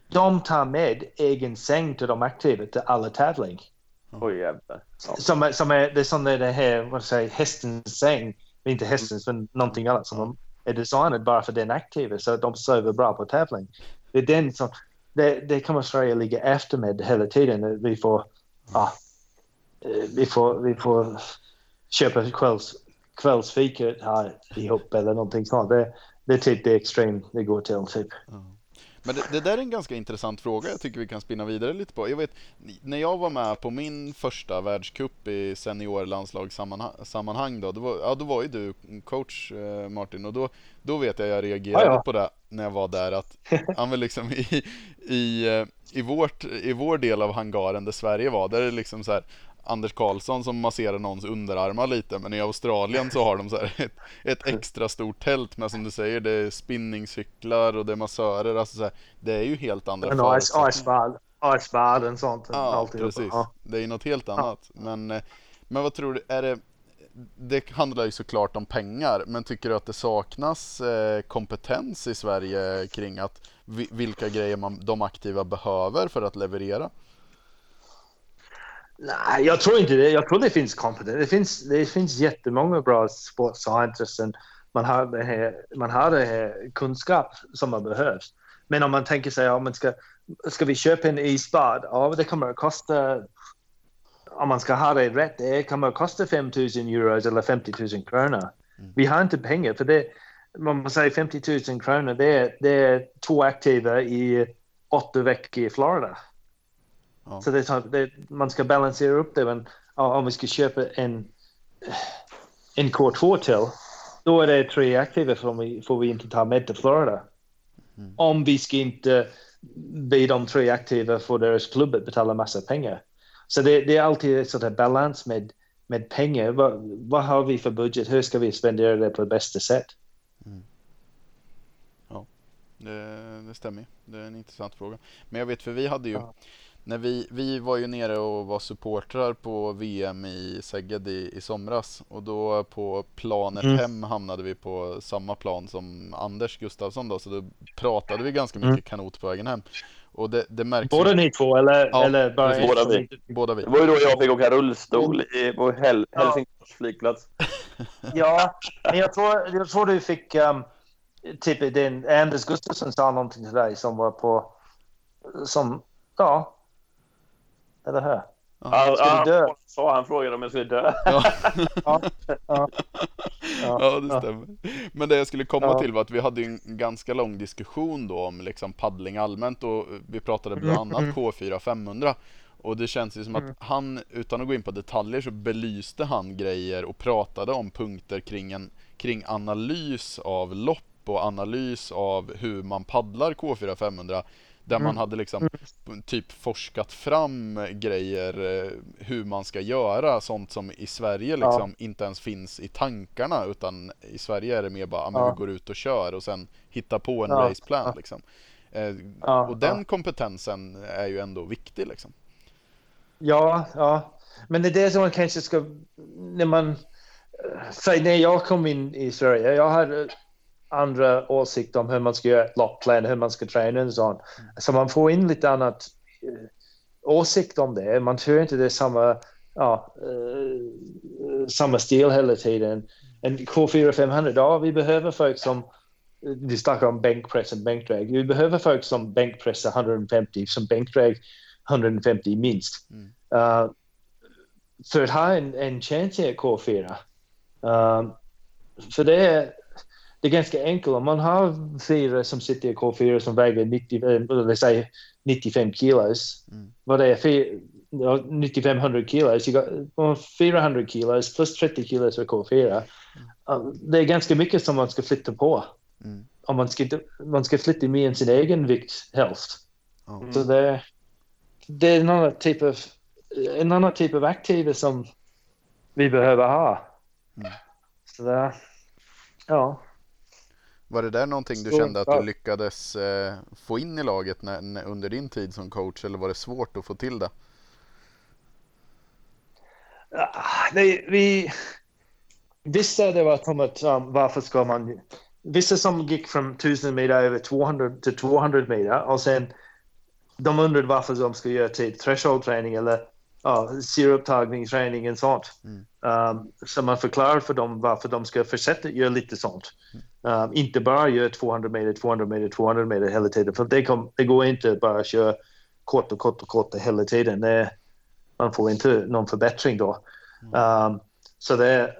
de tar med egen säng till de aktiva till alla tävling. Oj jävlar. Ja. Som, som är, det är som det här, vad säger hästens säng. Inte hästens, men någonting annat som de är designade bara för den aktiva så att de sover bra på tävling. Det är den som, det, det kommer Sverige ligga efter med hela tiden. Vi får, ja, eh, vi får, vi får köpa kvälls, kvällsfika här ihop eller någonting sånt. Det, det är typ det extrem det går till typ. Men det, det där är en ganska intressant fråga jag tycker vi kan spinna vidare lite på. Jag vet, när jag var med på min första världscup i seniorlandslagssammanhang då, då var, ja, då var ju du coach eh, Martin och då, då vet jag jag reagerade Ja, ja. på det när jag var där att han var liksom i, i, eh, i, vårt, i vår del av hangaren där Sverige var, där är det liksom så här Anders Karlsson som masserar någons underarmar lite men i Australien så har de så ett, ett extra stort tält med som du säger det är spinningcyklar och det är massörer alltså så här, det är ju helt andra En förutsättningar. icebad, sånt. Ja, alltihopa. precis. Ja. Det är ju något helt annat. Men, eh, men vad tror du, är det det handlar ju såklart om pengar, men tycker du att det saknas eh, kompetens i Sverige kring att vi- vilka grejer man, de aktiva behöver för att leverera? Nej, jag tror inte det. Jag tror det finns kompetens. Det finns, det finns jättemånga bra sportscientister. Man har det här, man har det här kunskap som man behöver. Men om man tänker sig, om man ska, ska vi köpa en isbad? Ja, det kommer att kosta, om man ska ha det rätt, det kommer att kosta 5 000 euro eller 50 000 kronor. Vi har inte pengar för det. Om man säger 50 000 kronor, det är, det är två aktiva i åtta veckor i Florida. Ja. Så det, det, man ska balansera upp det. Men ja, om vi ska köpa en, en K2 till, då är det tre aktiva får vi, får vi inte ta med till Florida. Om vi ska inte be de tre aktiva för deras klubb att betala massa pengar. Så det, det är alltid ett sånt här balans med, med pengar. Vad, vad har vi för budget? Hur ska vi spendera det på bästa sätt? Det, det stämmer. Det är en intressant fråga. Men jag vet, för vi hade ju Ja. När vi, vi var ju nere och var supportrar på VM i Szeged i, i somras och då på planet Mm. hem hamnade vi på samma plan som Anders Gustafsson då så då pratade vi ganska Mm. mycket kanot på vägen hem. Och det, det märks Båda ju, ni två eller, Ja, eller bara Båda vi. båda vi. Det var ju då jag fick åka rullstol i, på Hel Ja. Helsingfors flygplats. (laughs) Ja, men jag tror, jag tror du fick um, typ den Anders Gustafsson sa någonting till dig som var på som ja. Eller hur? Ja, Ska du dö? han, sa, han frågade om jag skulle dö. Ja. Ja, ja. Ja, det stämmer. Men det jag skulle komma Ja. till var att vi hade en ganska lång diskussion då om liksom paddling allmänt och vi pratade bland annat Mm. K4 500. Och det känns ju som att han, utan att gå in på detaljer, så belyste han grejer och pratade om punkter kring, en, kring analys av lopp och analys av hur man paddlar K4 500. Där man hade liksom typ forskat fram grejer eh, hur man ska göra, sånt som i Sverige Ja. liksom inte ens finns i tankarna utan i Sverige är det mer bara, ja, men Ja. vi går ut och kör och sen hittar på en Ja. raceplan Ja. liksom. Eh, Ja, och den ja. kompetensen är ju ändå viktig liksom. Ja, ja. Men det är det som man kanske ska... När man... Säg när jag kom in i Sverige, jag hade andra åsikter om hur man ska göra ett loppplan, hur man ska träna och sånt. Så man får in lite annat eh, åsikt om det. Man tror inte det är samma, ja, eh, samma stil hela tiden. En K4 500, ja, vi behöver folk som vi snackar om bänkpress och bänkdrag. Vi behöver folk som bänkpressar 150, som bänkdrag 150 minst. Mm. Uh, för att ha en, en chans i ett K4. Um, för det är, det är ganska enkelt. Om man har fyra som sitter i K4 som väger 90, eller säg 95 kilos. Mm. Vad det är, fyr, 9500 kilos. 400 kilos plus 30 kilos för K4. Mm. Det är ganska mycket som man ska flytta på. Mm. Om man ska, man ska flytta mer än sin egen vikt hälft. Mm. Så det, det är en annan typ av en annan typ av aktiva som vi behöver ha. Mm. Så det, ja. Var det där någonting du kände att du lyckades eh, få in i laget när, när, under din tid som coach eller var det svårt att få till det? Nej, vi... Vissa det var som att um, varför ska man... Vissa som gick från 1000 meter över 200 till 200 meter och sen de undrade varför de ska göra typ threshold träning eller ja, syreupptagning, träning och sånt. Mm. Um, så man förklarar för dem varför de ska fortsätta göra lite sånt. Um, inte bara göra 200 meter, 200 meter, 200 meter hela tiden. För det, kom, det går inte bara att köra kort och kort och kort hela tiden. Det, man får inte någon förbättring då. Um, så det...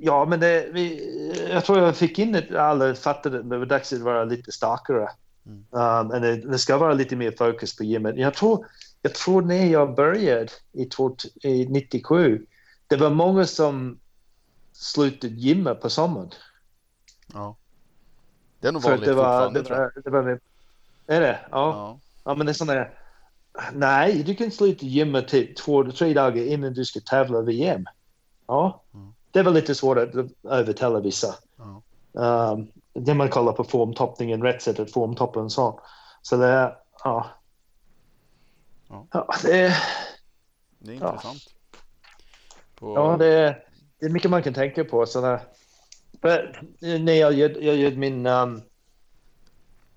Ja, men det, vi, jag tror jag fick in att alla fattade att det var dags att vara lite starkare. Um, det, det, ska vara lite mer fokus på gymmet. Jag tror jag tror när jag började i, i 97, det var många som slutade gymma på sommaren. Ja. Det är nog vanligt det var, det, tror jag. Det var, är det? Ja. ja. ja. men det är sådana Nej, du kan sluta gymma till två, tre dagar innan du ska tävla VM. Ja. Mm. Det var lite svårt att övertala vissa. Ja. Um, det man kallar på formtoppningen, rätt sätt att formtoppa en sån. Så det, ja. Ja. ja det, är, det är intressant. Ja, på... ja det, är, det är mycket man kan tänka på. Sådär. När jag gjorde min um,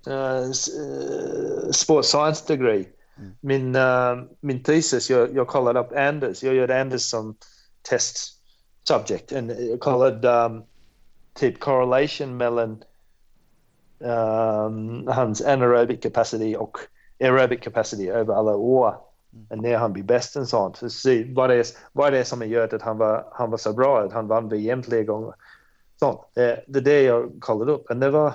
uh, sports science degree, mm. min, uh, min thesis, jag, jag kallade upp Anders. Jag gjorde Anders som test subject. Och jag kallade um, typ correlation mellan um, hans anaerobic capacity och aerobic capacity över alla år. Mm. När han blir bäst och sånt. Så se vad det, är, vad det är som gör att han var, han var så bra att han vann VM flera gånger. Sånt. Det, det är det jag kollade upp. Men det var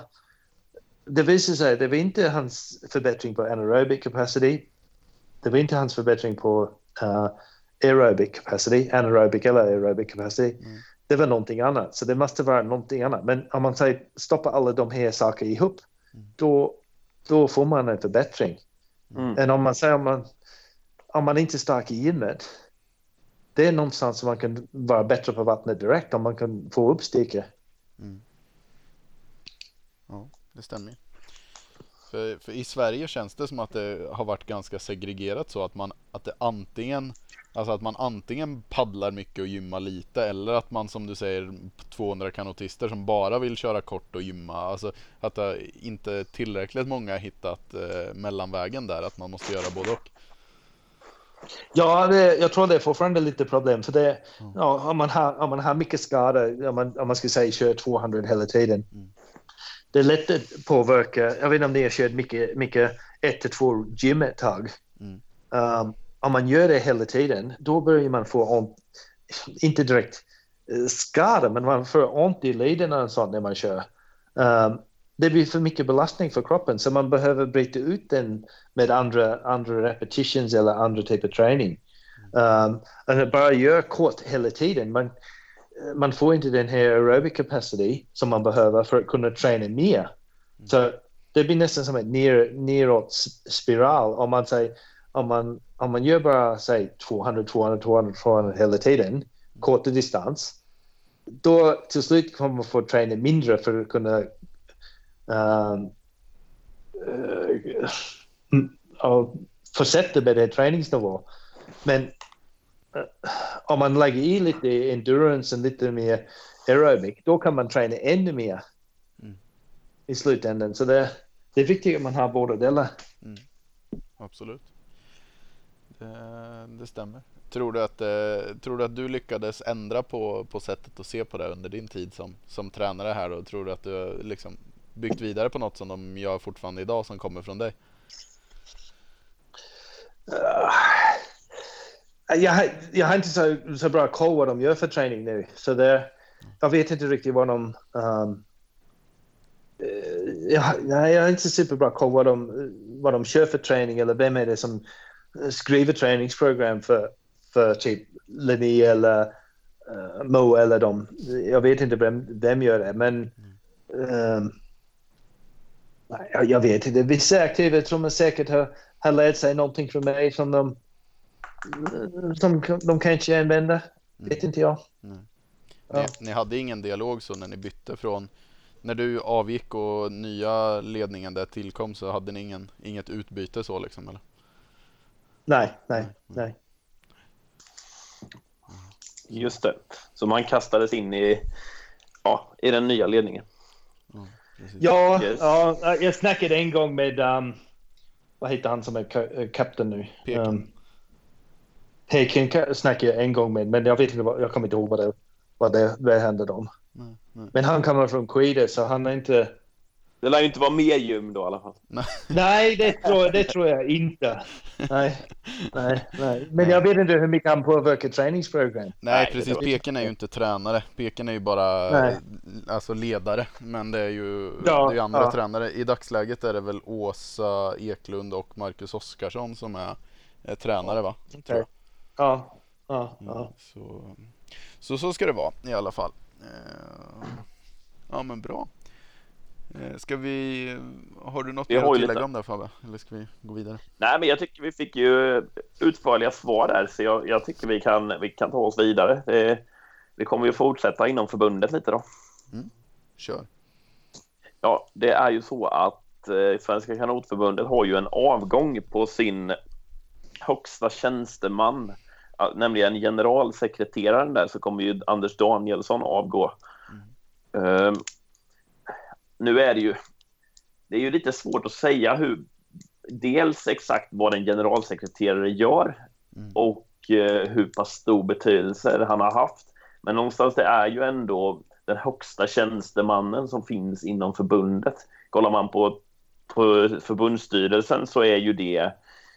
det visade sig att det var inte hans förbättring på anaerobic capacity. Det var inte hans förbättring på uh, aerobic capacity, anaerobic eller aerobic capacity. Mm. Det var någonting annat. Så det måste vara någonting annat. Men om man säger stoppa alla de här sakerna ihop, mm. då, då får man en förbättring. Mm. Än om man säger om man, om man inte är stark i gymmet. Det är någonstans som man kan vara bättre på vattnet direkt om man kan få upp stickor. Mm. Ja, det stämmer. För, för, i Sverige känns det som att det har varit ganska segregerat så att man att det antingen Alltså att man antingen paddlar mycket och gymmar lite eller att man som du säger 200 kanotister som bara vill köra kort och gymma. Alltså att det inte tillräckligt många hittat eh, mellanvägen där, att man måste göra både och. Ja, det, jag tror det är fortfarande lite problem för det, mm. ja, om, man har, om man har mycket skador, om man, om man ska säga kör 200 hela tiden. Mm. Det är lätt att påverka, jag vet inte om ni har kört mycket, mycket ett till två gym ett tag. Mm. Um, om man gör det hela tiden, då börjar man få ont, inte direkt eh, skada, men man får ont i lederna och sånt när man kör. Um, det blir för mycket belastning för kroppen, så man behöver bryta ut den med andra, andra repetitions eller andra typer av träning. Um, att bara göra kort hela tiden, man, man får inte den här aerobic capacity som man behöver för att kunna träna mer. Så det blir nästan som en ner, neråt spiral om man säger om man, om man gör bara säg 200, 200, 200, 200 hela tiden, korta distans, då till slut kommer man få träna mindre för att kunna uh, uh, fortsätta med den träningsnivå. Men uh, om man lägger i lite endurance och lite mer aerobic, då kan man träna ännu mer mm. i slutändan. Så det, det är viktigt att man har båda delar. Mm. Absolut. Det, det stämmer. Tror du, att, eh, tror du att du lyckades ändra på, på sättet att se på det under din tid som, som tränare här och tror du att du liksom byggt vidare på något som de gör fortfarande idag som kommer från dig? Uh, jag, jag har inte så, så bra koll vad de gör för träning nu. Så det, jag vet inte riktigt vad de... Um, uh, jag, nej, jag har inte superbra koll vad de, vad de kör för träning eller vem är det som skriver träningsprogram för, för typ Linné eller uh, Mo eller dem. Jag vet inte vem, vem gör det, men um, jag, jag vet inte. Vissa aktiva tror man säkert har, har lärt sig någonting från mig som de, som de kanske använder. Vet inte jag. Nej. Ja. Ni, ni hade ingen dialog så när ni bytte från när du avgick och nya ledningen där tillkom så hade ni ingen, inget utbyte så liksom eller? Nej, nej, nej. Just det. Så man kastades in i, ja, i den nya ledningen. Ja, Yes. ja, jag snackade en gång med, um, vad heter han som är eh, kapten nu? Peking. Um, Peking ka- snackade jag en gång med, men jag vet inte, vad, jag kommer inte ihåg vad det, vad det, vad det handlade om. Nej, nej. Men han kommer från Quide så han är inte... Det lär ju inte vara mer gym då i alla fall. Nej, det tror, det tror jag inte. Nej, nej, nej. Men jag vet inte hur mycket han påverkar träningsprogram. Nej, Nej, precis. Peken är ju inte tränare. Peken är ju bara Nej. alltså ledare. Men det är ju, Ja, det är ju andra ja. tränare. I dagsläget är det väl Åsa Eklund och Marcus Oskarsson som är, är tränare va? Tror jag. Ja, ja, Mm, ja. Så, så så ska det vara i alla fall. Eh, Ja men bra. Eh, Ska vi, har du något mer att tillägga lite. om det Fabbe? Eller ska vi gå vidare? Nej, men jag tycker vi fick ju utförliga svar där, så jag, jag tycker vi kan, vi kan ta oss vidare. Det, vi kommer ju fortsätta inom förbundet lite då. Kör. Ja, det är ju så att eh, Svenska kanotförbundet har ju en avgång på sin högsta tjänsteman, nämligen generalsekreteraren där, så kommer ju Anders Danielsson avgå. Ehm, nu är det ju, det är ju lite svårt att säga hur, dels exakt vad en generalsekreterare gör Mm. och eh, hur pass stor betydelse han har haft. Men någonstans det är ju ändå den högsta tjänstemannen som finns inom förbundet. Kollar man på, på förbundsstyrelsen så är ju det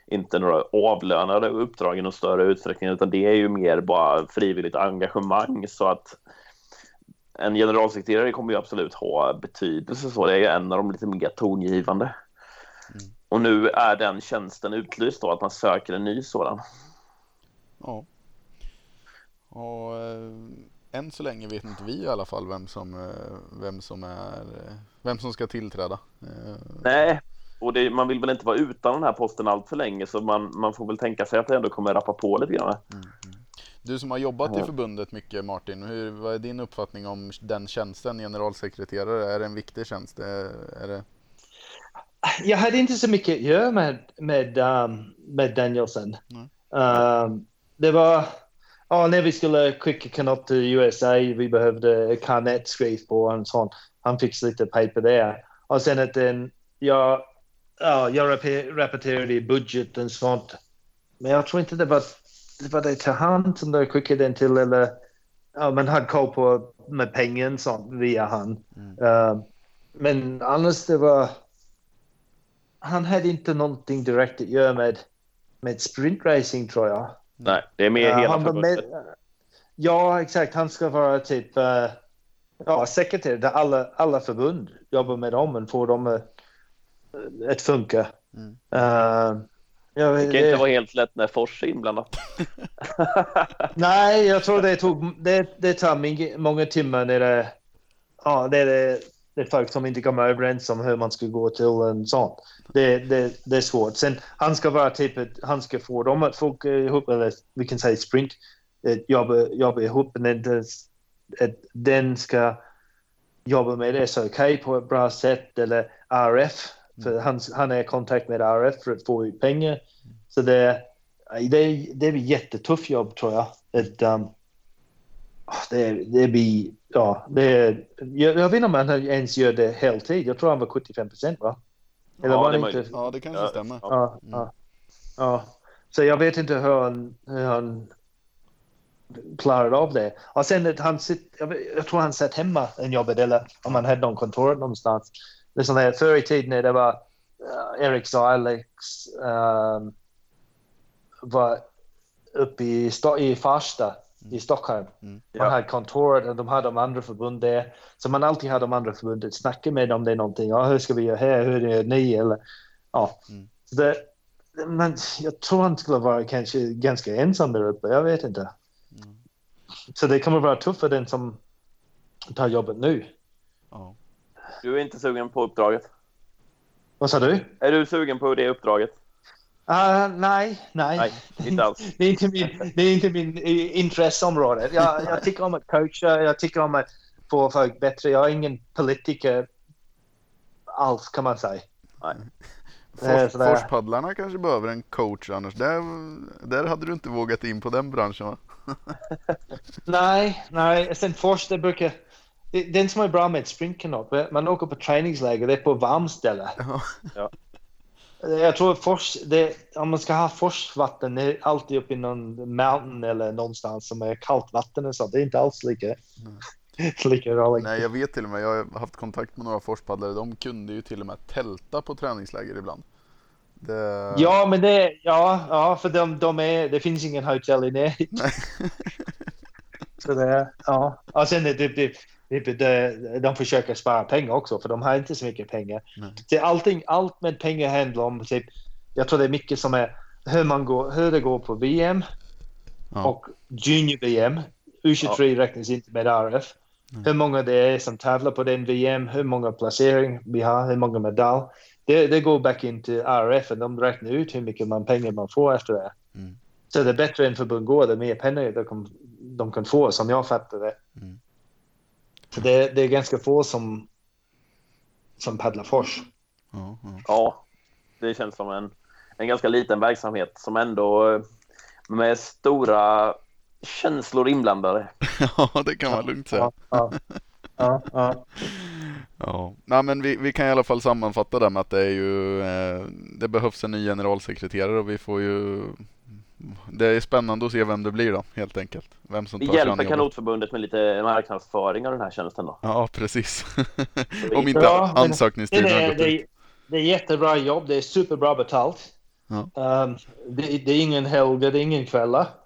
inte några avlönade uppdrag i någon större utsträckning utan det är ju mer bara frivilligt engagemang så att en generalsekreterare kommer ju absolut ha betydelse så det är ju en av de lite mer tongivande. Och nu är den tjänsten utlyst då att man söker en ny sådan. Ja. Och eh, än så länge vet inte vi i alla fall vem som, eh, vem som är eh, vem som ska tillträda. Nej, och det, man vill väl inte vara utan den här posten allt för länge så man, man får väl tänka sig att det ändå kommer rappa på lite grann. Du som har jobbat i förbundet mycket Martin, hur, vad är din uppfattning om den tjänsten, generalsekreterare? Är det en viktig tjänst? Är, det... Jag hade inte så mycket att göra med, med, um, med Danielson. Nej. Um, det var ja, när vi skulle skicka kanot till USA, vi behövde Carnet skrivs på och sånt. Han fick lite paper där. Och sen att den, jag, ja, jag rap- rapporterade i budgeten och sånt. Men jag tror inte det var var det till han som de skickade den till eller ja, man hade koll på med pengen sånt via han. Mm. Uh, men annars det var han hade inte någonting direkt att göra med, med sprintracing tror jag. Nej, det är mer Eh, hela förbundet. med, ja, exakt. Han ska vara typ uh, ja, sekreterare där alla, alla förbund jobbar med dem och får dem att, att funka. Mm. Uh, jag, Det kan inte vara helt lätt när Fors är inblandat. (laughs) Nej, jag tror det tog det, det tar många timmar när det, ja, det, är det, det är folk som inte kommer överens om hur man ska gå till en sån. Det, det, det är svårt. Sen han ska vara typ att han ska få dem att funka ihop, eller vi kan säga sprint, jobba, jobba ihop, men det, att den ska jobba med det så okej på ett bra sätt, eller RF, för han, han är i kontakt med RF för att få ut pengar. Så det, det, det blir jättetufft jobb tror jag. Ett, um, det, det blir, ja, det, jag, jag vet inte om han ens gör det heltid. Jag tror han var 75 procent va? Eller Ja, var det inte? Ja, det kanske Ja, stämmer. ja. Ja, ja, ja. Så jag vet inte hur han, hur han klarade av det. Och sen att han sitt, jag, jag tror han satt hemma en jobbet eller om han hade någon kontor någonstans. Det sån här, förr i tiden när det var uh, Eric Alex um, var uppe i, sta- i Farsta i Stockholm. Mm. Man Ja. har kontoret och de har de andra förbund där. Så man alltid har de andra förbundet, snacka med dem det är någonting. Ja, hur ska vi göra här? Hur är ni? Eller, ja. Mm. Så det, men jag tror han skulle vara kanske ganska ensam där uppe. Jag vet inte. Mm. Så det kommer vara tufft för den som tar jobbet nu. Ja. Du är inte sugen på uppdraget? Vad sa du? Är du sugen på det uppdraget? Ah, nej, nej. Nej, inte alls. (laughs) Det är inte min, det är inte min eh, intresseområde. Jag, jag tycker om att coacha, jag tycker om att få folk bättre. Jag är ingen politiker alls kan man säga. Nej. Fors, forspaddlarna kanske behöver en coach annars. Där, där hade du inte vågat in på den branschen va? (laughs) Nej, nej. Sen Fors, det brukar... det- Den som är bra med ett springkanot, man åker på träningsläger, det är på varmställe. Ja. Ja. Jag tror Fors, det, om man ska ha forsvatten, det är alltid uppe i någon mountain eller någonstans som är kallt vatten och så. Det är inte alls lika, (laughs) lika roligt. Nej, jag vet till och med. Jag har haft kontakt med några forspaddlare. De kunde ju till och med tälta på träningsläger ibland. Det... Ja, men det, ja, ja, för de, de är, det finns ingen hotell i närheten. Så det, ja. Och sen det, det, det, det, det, de försöker spara pengar också, för de har inte så mycket pengar. Nej. Allting, allt med pengar handlar om, typ, jag tror det är mycket som är hur, man går, hur det går på VM Ja. och junior-VM. U23 räknas inte med RF. Hur många det är som tävlar på den VM, hur många placering vi har, hur många medalj. Det, det går back in till RF och de räknar ut hur mycket man pengar man får efter det. Mm. Så det är bättre än förbund går, det mer pengar de kan, de kan få som jag fattar det. Mm. Så det, det är ganska få som, som paddlar fors. Ja, ja. Ja, det känns som en, en ganska liten verksamhet som ändå eh, med stora känslor inblandade. (laughs) ja, det kan man lugnt säga. Ja, ja, ja, ja. (laughs) Ja, Nej, men vi, vi kan i alla fall sammanfatta det med att det är ju eh, Det behövs en ny generalsekreterare och vi får ju Det är spännande att se vem det blir då helt enkelt. Vem som Vi tar hjälper. Kanotförbundet med lite marknadsföring av den här tjänsten då. Ja, precis. Om inte Ja, ansökningstiden Det är, gått det, ut. är, det är jättebra jobb, det är superbra betalt. Ja. Um, det, det är ingen helg, det är ingen kvällar. (laughs)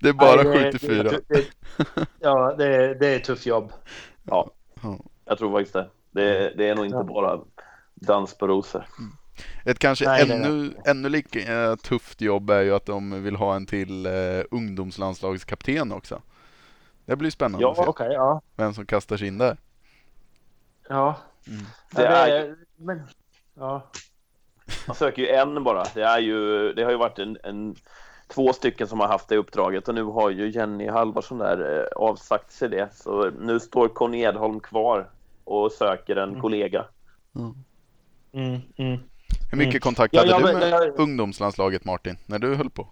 Det är bara Nej, 7 till 4. det- det- Ja, det är, det är ett tufft jobb. Ja, Ja. jag tror faktiskt det. Det, det är nog inte bara dans på rosor. Ett kanske Nej, nej, ännu, ännu lika eh, tufft jobb är ju att de vill ha en till eh, ungdomslandslagskapten också. Det blir spännande Ja. att se Okej, ja. vem som kastar sig in där. Ja. Mm. Det är- Men, ja. (laughs) Man söker ju en bara. Det, är ju, det har ju varit en, en, två stycken som har haft det uppdraget och nu har ju Jenny Halvarsson där eh, avsagt sig det. Så nu står Conny Edholm kvar och söker en Mm. kollega. Mm, mm. Hur mycket Mm. kontakt hade ja, du med ja. ungdomslandslaget Martin, när du höll på?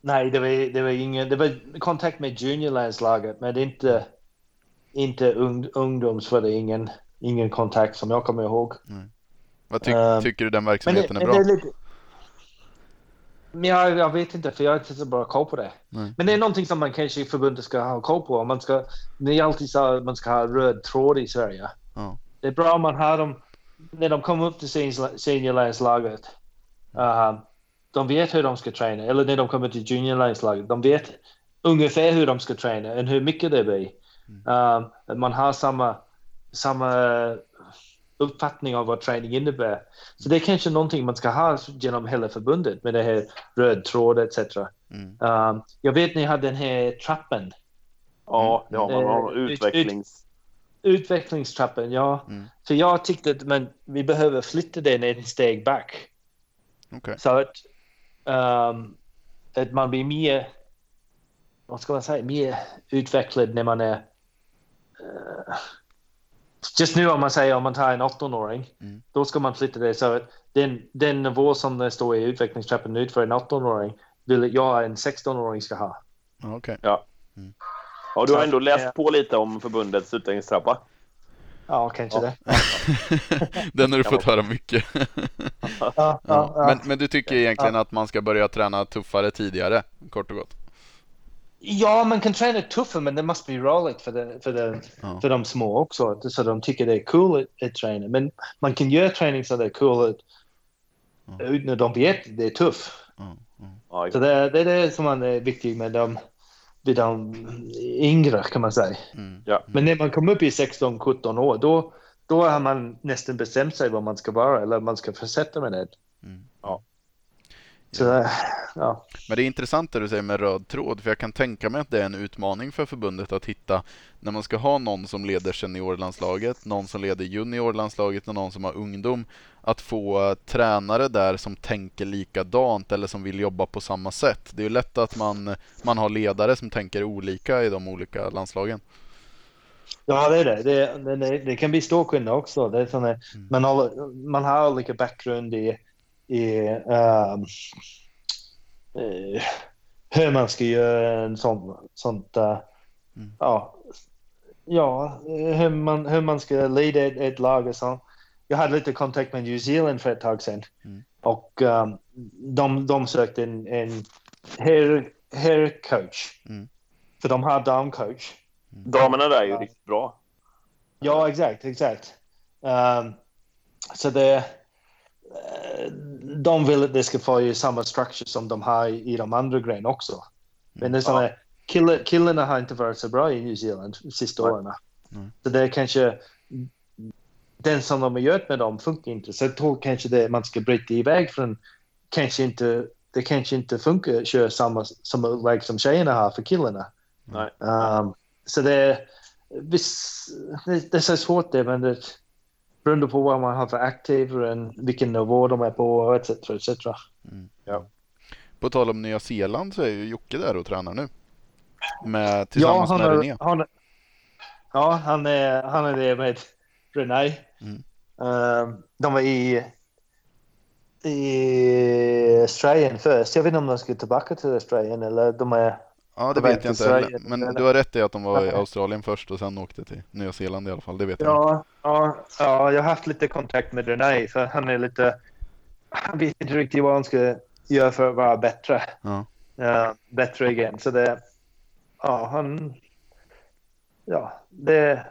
Nej, det var, det var ingen... Det var kontakt med juniorlandslaget, men det är inte, inte ung, ungdoms för det är ingen, ingen kontakt som jag kommer ihåg. Vad ty Ehm, tycker du den det, verksamheten är bra? det är lite... Men jag, jag vet inte, för jag har inte så bra koll på det. Nej. Men det är någonting som man kanske i förbundet ska ha koll på. Man ska, ni alltid sa att man ska ha röd tråd i Sverige. Ja. Det är bra om man har dem när de kommer upp till senior- seniorlandslaget. Uh, de vet hur de ska träna. Eller när de kommer till juniorlandslaget. De vet ungefär hur de ska träna och hur mycket det blir. Um, att man har samma, samma uppfattning av vad träning innebär. Så det är kanske någonting man ska ha genom hela förbundet med det här röd tråd etc. Mm. Um, jag vet ni hade den här trappen. Ja, det har man. har Eh, ut- utvecklings... Utvecklingstrappen, ja. Mm. För jag tyckte att men, vi behöver flytta den en steg back. Okej. Så att, um, att man blir mer, vad ska man säga, mer utvecklad när man är... eh, just nu om man säger om man tar en 18-åring, Mm. då ska man flytta det så att den, den nivå som det står i utvecklingstrappan nu för en 18-åring vill jag en 16-åring ska ha. Ja, okej. Ja, du har ändå läst eh, på lite om förbundets utvecklingstrappa. Ja, kanske Ja. det. (laughs) Den har du fått vara. höra mycket. (laughs) Ja, ja. Men, men du tycker egentligen att man ska börja träna tuffare tidigare, kort och gott? Ja, man kan träna tuffare, men det måste bli roligt för, det, för, det, Ja. för de små också, så de tycker det är cool att, att träna. Men man kan göra träning så det är cool att, utan att de vet det är tufft. Så det, det är det som är viktigt med de, med de yngre kan man säga. Mm. Ja. Men när man kommer upp i 16-17 år då, då har man nästan bestämt sig vad man ska vara eller man ska fortsätta med det. Mm. Så, ja. Men det är intressant det du säger med röd tråd, för jag kan tänka mig att det är en utmaning för förbundet att hitta när man ska ha någon som leder seniorlandslaget, någon som leder juniorlandslaget och någon som har ungdom, att få eh, tränare där som tänker likadant eller som vill jobba på samma sätt. Det är ju lätt att man, man har ledare som tänker olika i de olika landslagen. ja, det är det. Det, det, det kan bli stor skillnad också. Det är såna, man, har, man har olika bakgrund i, i ehm, eh, hur man ska göra en sån, sånt, eh, Mm. ja, ja hur, man, hur man ska leda ett, ett lag och så. Jag hade lite kontakt med New Zealand för ett tag sedan Mm. och ehm, de, de sökte en, en hair, hair coach. Mm. För de har damcoach. Damerna där är ju Ja. riktigt bra. Ja, exakt, exakt. Ehm, så det, de vill att det ska få ju samma structure som de har i, de andra grejerna också. Men det är såna, killar, killarna har inte varit så bra i New Zealand de sista åren. Nej. Så det är kanske den som de har gjort med dem funkar inte. Så jag tror kanske det man ska bryta iväg från kanske inte det kanske inte funkar att köra samma som upplägg som tjejerna har för killarna. Nej. Um, så det, det, det är så svårt det, men det beror på vad man har för aktiv och vilken nivå de är på etc. etc. Mm. Ja. På tal om Nya Zeeland så är ju Jocke där och tränar nu. Med, tillsammans han med är, René. han, ja, han är, han är det med René. Mm. Um, de var i, i Australien först. Jag vet inte om de ska tillbaka till Australien eller de är... Ja, det vet jag inte. Sverige. Men du har rätt i att de var i Ja. Australien först och sen åkte till Nya Zeeland i alla fall. Det vet jag. Ja, ja, ja, jag har haft lite kontakt med René för han är lite... Han vet inte riktigt vad han ska göra för att vara bättre. Ja. Ja, bättre igen. Så det... Ja, han... Ja, det...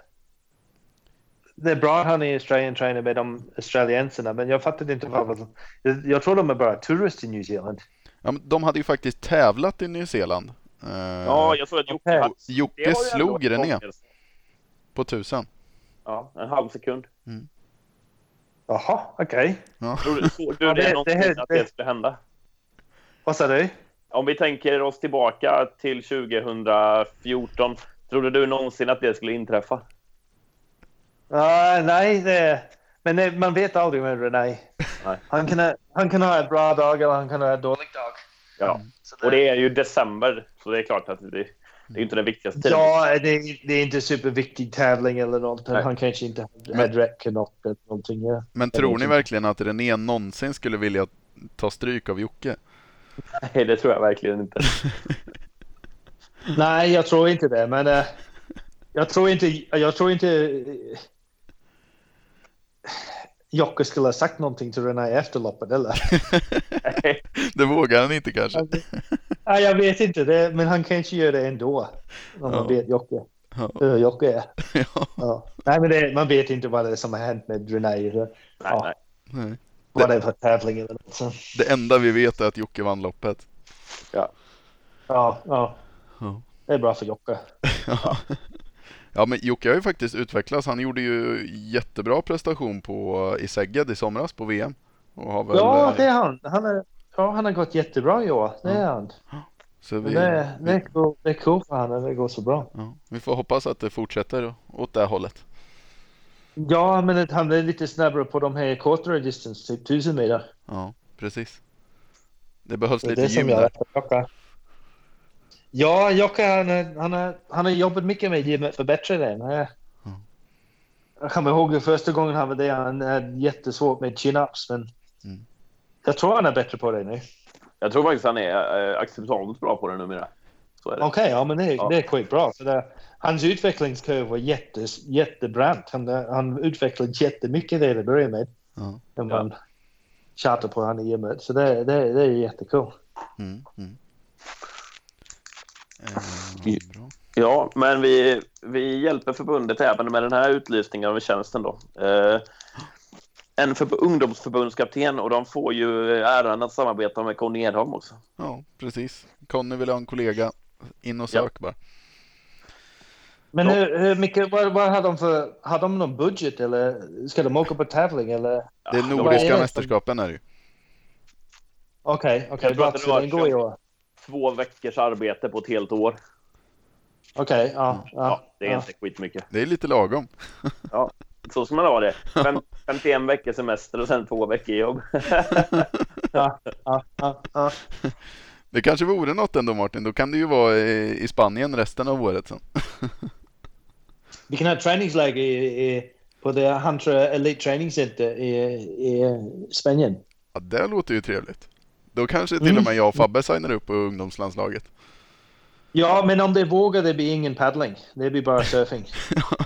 Det är bra att han är Australian trainer med de australienserna, men jag fattade inte varför. Jag, jag tror de är bara turister i New Zealand. Ja, men de hade ju faktiskt tävlat i Nya Zeeland. Eh, Ja, jag såg att Jocke det Jocke slog René på tusen. Ja, en halv sekund. Jaha, okej. Ja. Tror du, såg du Ja, det, det- någonsin det- att det- det skulle hända? Vad sa du? Om vi tänker oss tillbaka till 2014. Trodde du någonsin att det skulle inträffa? Ah, nej, det, men det, man vet aldrig med René. Nej. Han kan, ha, han kan ha en bra dag eller han kan ha en dålig dag. Ja. Så Och det är ju december, så det är klart att det, det är inte den viktigaste tiden. Ja, det, är- det är inte superviktig tävling eller något. Nej. Han kanske inte hade eller något. eller någonting. Ja. Men tror ni inte. verkligen att René någonsin skulle vilja ta stryk av Jocke? Nej, det tror jag verkligen inte. (laughs) Nej, jag tror inte det. Men eh, jag tror inte... Jag tror inte... eh, Jocke skulle ha sagt någonting till René efter loppet, eller? (laughs) det vågar han inte kanske. Nej, jag vet inte. Det, men han kanske gör det ändå. Om man Ja. vet Jocke. Ja. Hur Jocke är. (laughs) Ja. Ja. Nej, men det, man vet inte vad det är som har hänt med René. Nej, Ja. nej. Nej. Vad det är för tävling eller något. Så. Det enda vi vet är att Jocke vann loppet. Ja, ja. Ja. Det är bra för Jocke. (laughs) Ja. Ja, men Jocke har ju faktiskt utvecklats. Han gjorde ju jättebra prestation på, i Szeged i somras på VM. Och har väl, Ja, eh, det är han. Han, är, ja, han har gått jättebra i år. Det är han. så vi, det, det, är cool, det är cool för honom. Det går så bra. ja, vi får hoppas att det fortsätter åt det hållet. Ja, men han är lite snabbare på de här kortare distance, typ 1000 meter. Ja, precis. Det behövs Det lite det gym där. Ja, Jocke han, han, är- han har jobbat mycket med för att förbättra den. Mm. Jag kommer ihåg första gången han var där, han hade jättesvårt med chin-ups, men Mm. jag tror han är bättre på det nu. Jag tror faktiskt han är eh, acceptabelt bra på det numera. Okej, ja men det, är- Ja. det är skitbra. Så det, hans utvecklingskurva var jätte, jättebrant. Han, han utvecklade jättemycket det i början med. Ja. När man tjatar på honom i gymmet. Så det, det, det är jättekul. Mm, mm. Eh. Ja, men vi, vi hjälper förbundet även med den här utlysningen av tjänsten då. Eh, en för, ungdomsförbundskapten och de får ju äran att samarbeta med Conny Edholm också. Ja, precis. Conny vill ha en kollega. In och sök ja. bara. Men hur, hur mycket, vad, vad har de för, har de någon budget eller ska de åka på tävling eller? Det är nordiska mästerskapen är det ju. Okej, okay, okej. Okay. Vart ska den gå i år? Två veckors arbete på ett helt år. Okej, okay, ja, ja, ja. Det är ja. inte skitmycket. Det är lite lagom. (laughs) ja, så ska man ha det. Fem, 51 veckors semester och sen två veckor jobb. (laughs) ja, ja, ja, Det kanske vore något ändå Martin. Då kan du ju vara i, i Spanien resten av året sen. (laughs) Vi kan ha träningsläger i, i, på det Hunter Elite Training Center i, i Spanien. Ja, det låter ju trevligt. Då kanske till och med jag och Fabbe signar upp på ungdomslandslaget. Ja, men om det vågar det blir ingen paddling. Det blir bara surfing.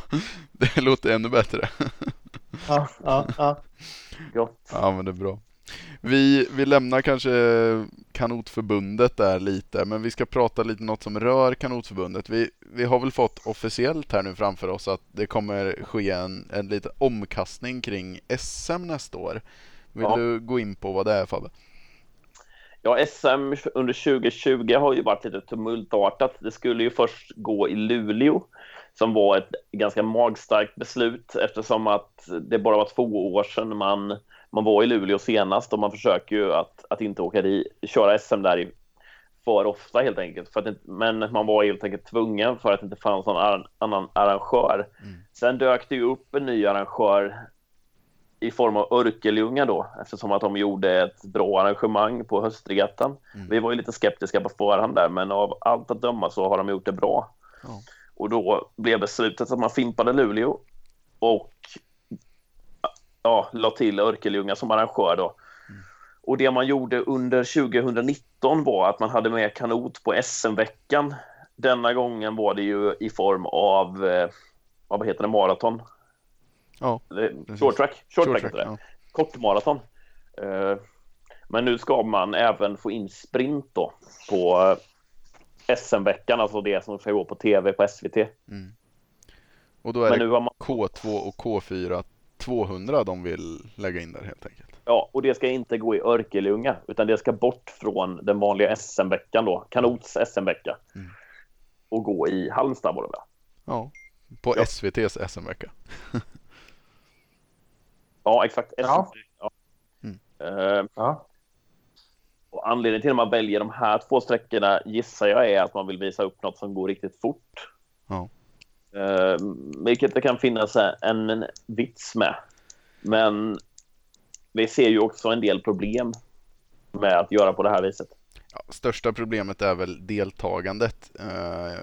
(laughs) det låter ännu bättre. ja, ja, ja. Gott. Ja, men det är bra. Vi, vi lämnar kanske kanotförbundet där lite, men vi ska prata lite något som rör kanotförbundet. Vi, vi har väl fått officiellt här nu framför oss att det kommer ske en, en liten omkastning kring SM nästa år. Vill ja. du gå in på vad det är Fabbe? Ja, SM under 2020 har ju varit lite tumultartat. Det skulle ju först gå i Luleå som var ett ganska magstarkt beslut eftersom att det bara var två år sedan man, man var i Luleå senast och man försöker ju att, att inte åka dit, köra SM där i, för ofta helt enkelt. För att, men man var helt enkelt tvungen för att det inte fanns någon annan arrangör. Mm. Sen dök det ju upp en ny arrangör i form av Örkelljunga då, eftersom att de gjorde ett bra arrangemang på höstregattan. Mm. Vi var ju lite skeptiska på förhand där, men av allt att döma så har de gjort det bra. Oh. Och då blev beslutet att man fimpade Luleå och ja, la till Örkelljunga som arrangör då. Mm. Och det man gjorde under 2019 var att man hade med kanot på SM-veckan. Denna gången var det ju i form av, eh, vad heter det, maraton Ja, short track, short, short track, det. Ja. Kortmaraton. Uh, men nu ska man även få in sprint då på uh, SM-veckan, alltså det som ska gå på tv på SVT. Mm. Och då är men det man... K2 och K4 200 de vill lägga in där helt enkelt. Ja, och det ska inte gå i Örkelljunga utan det ska bort från den vanliga SM-veckan då, Kanots SM-vecka. Mm. Och gå i Halmstad var det väl? Ja, på ja. SVTs SM-vecka. (laughs) Ja, exakt. Ja. ja. Mm. Uh, ja. Och anledningen till att man väljer de här två sträckorna gissar jag är att man vill visa upp något som går riktigt fort. Ja. Uh, vilket det kan finnas en, en vits med. Men vi ser ju också en del problem med att göra på det här viset. Ja, största problemet är väl deltagandet. Uh,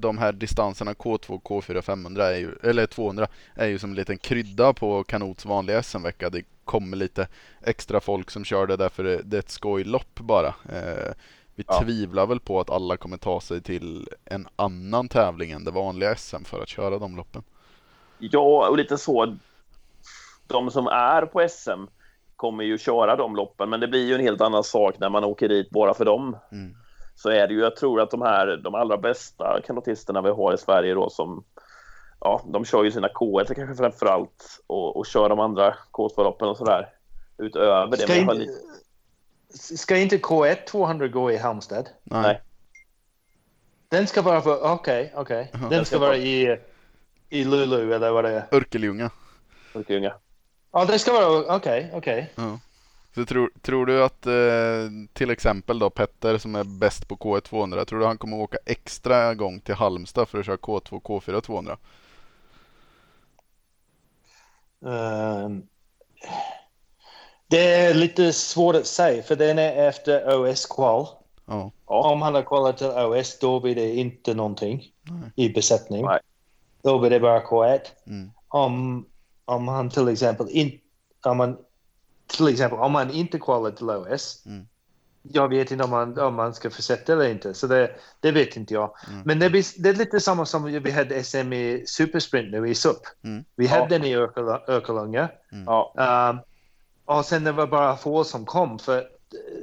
de här distanserna K2, K4, 500 är ju, eller 200 är ju som en liten krydda på Kanots vanliga SM-vecka. Det kommer lite extra folk som kör det därför det, det är ett skojlopp bara. Eh, vi ja. tvivlar väl på att alla kommer ta sig till en annan tävling än det vanliga SM för att köra de loppen. Ja, och lite så. De som är på SM kommer ju köra de loppen, men det blir ju en helt annan sak när man åker dit bara för dem. Mm så är det ju, jag tror att de här, de allra bästa kanotisterna vi har i Sverige då som, ja, de kör ju sina K1 kanske framför allt och, och kör de andra K2-loppen och sådär utöver ska det. Inte, lite... Ska inte K1 200 gå i Halmstad? Nej. Den ska vara för, okej, okay, okej. Okay. Den ska vara i, i Lulu eller vad det är? Örkelljunga. Örkelljunga. Ja, det ska vara, okej, okay, okej. Ja. Så tror, tror du att eh, till exempel då Petter som är bäst på K1 200, tror du han kommer åka extra gång till Halmstad för att köra K2 K4 200? Uh, det är lite svårt att säga för den är efter OS-kval. Ja. Om han har kvalat till OS då blir det inte någonting Nej. i besättning. Nej. Då blir det bara K1. Mm. Om, om han till exempel inte om man till exempel om man inte kvalar till OS. Mm. Jag vet inte om man, om man ska försätta eller inte, så det, det vet inte jag. Mm. Men det, blir, det är lite samma som vi hade SM i Supersprint nu i SUP. Mm. Vi hade den i Örkelljunga. Mm. Ja. Um, och sen det var bara få som kom, för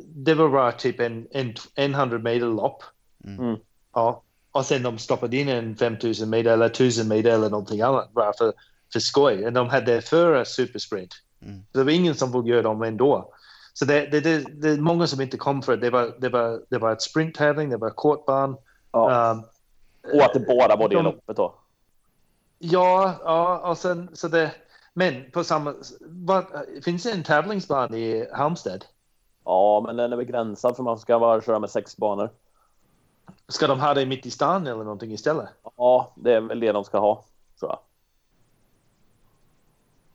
det var bara typ en, en, en 100 meter lopp. Mm. mm. Ja. Och sen de stoppade in en 5000 meter eller 1000 meter eller någonting annat bara för, för skoj. Och de hade före Supersprint. Mm. Det var ingen som vågade göra dem ändå. Så det, det, det, det är många som inte kom för det. Det var, det var, det var ett sprinttävling, det var kortbana. Ja. Um, Och att det bara var det de- loppet då. Ja, ja, och sen så det. Men på samma. Vad, finns det en tävlingsbana i Halmstad? Ja, men den är begränsad för man ska bara köra med sex banor. Ska de ha det mitt i stan eller någonting istället? Ja, det är väl det de ska ha, tror jag.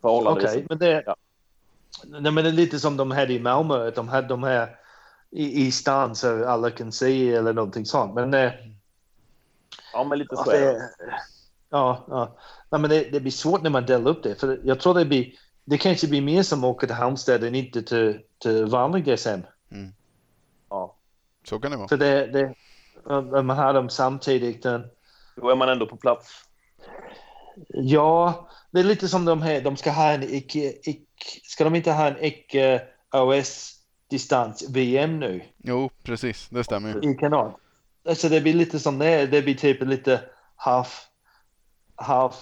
Okej, Förhållandevis. men det. Ja. Nej, men det är lite som de hade i Malmö. Att de hade de här i, i stan så alla kan se eller någonting sånt. Men eh, Ja, men lite så Alltså, är det. ja, ja. Nej, men det, det blir svårt när man delar upp det. För jag tror det blir, det kanske blir mer som åker till Halmstad än inte till, till vanlig SM. Ja. Så kan det vara. För det, det, man har dem samtidigt. Då är man ändå på plats. Ja, det är lite som de här, de ska ha en icke, icke ska de inte ha en icke OS distans VM nu Jo, precis. Det stämmer ju. i kanal? Alltså det blir lite som det det blir typ lite half, half,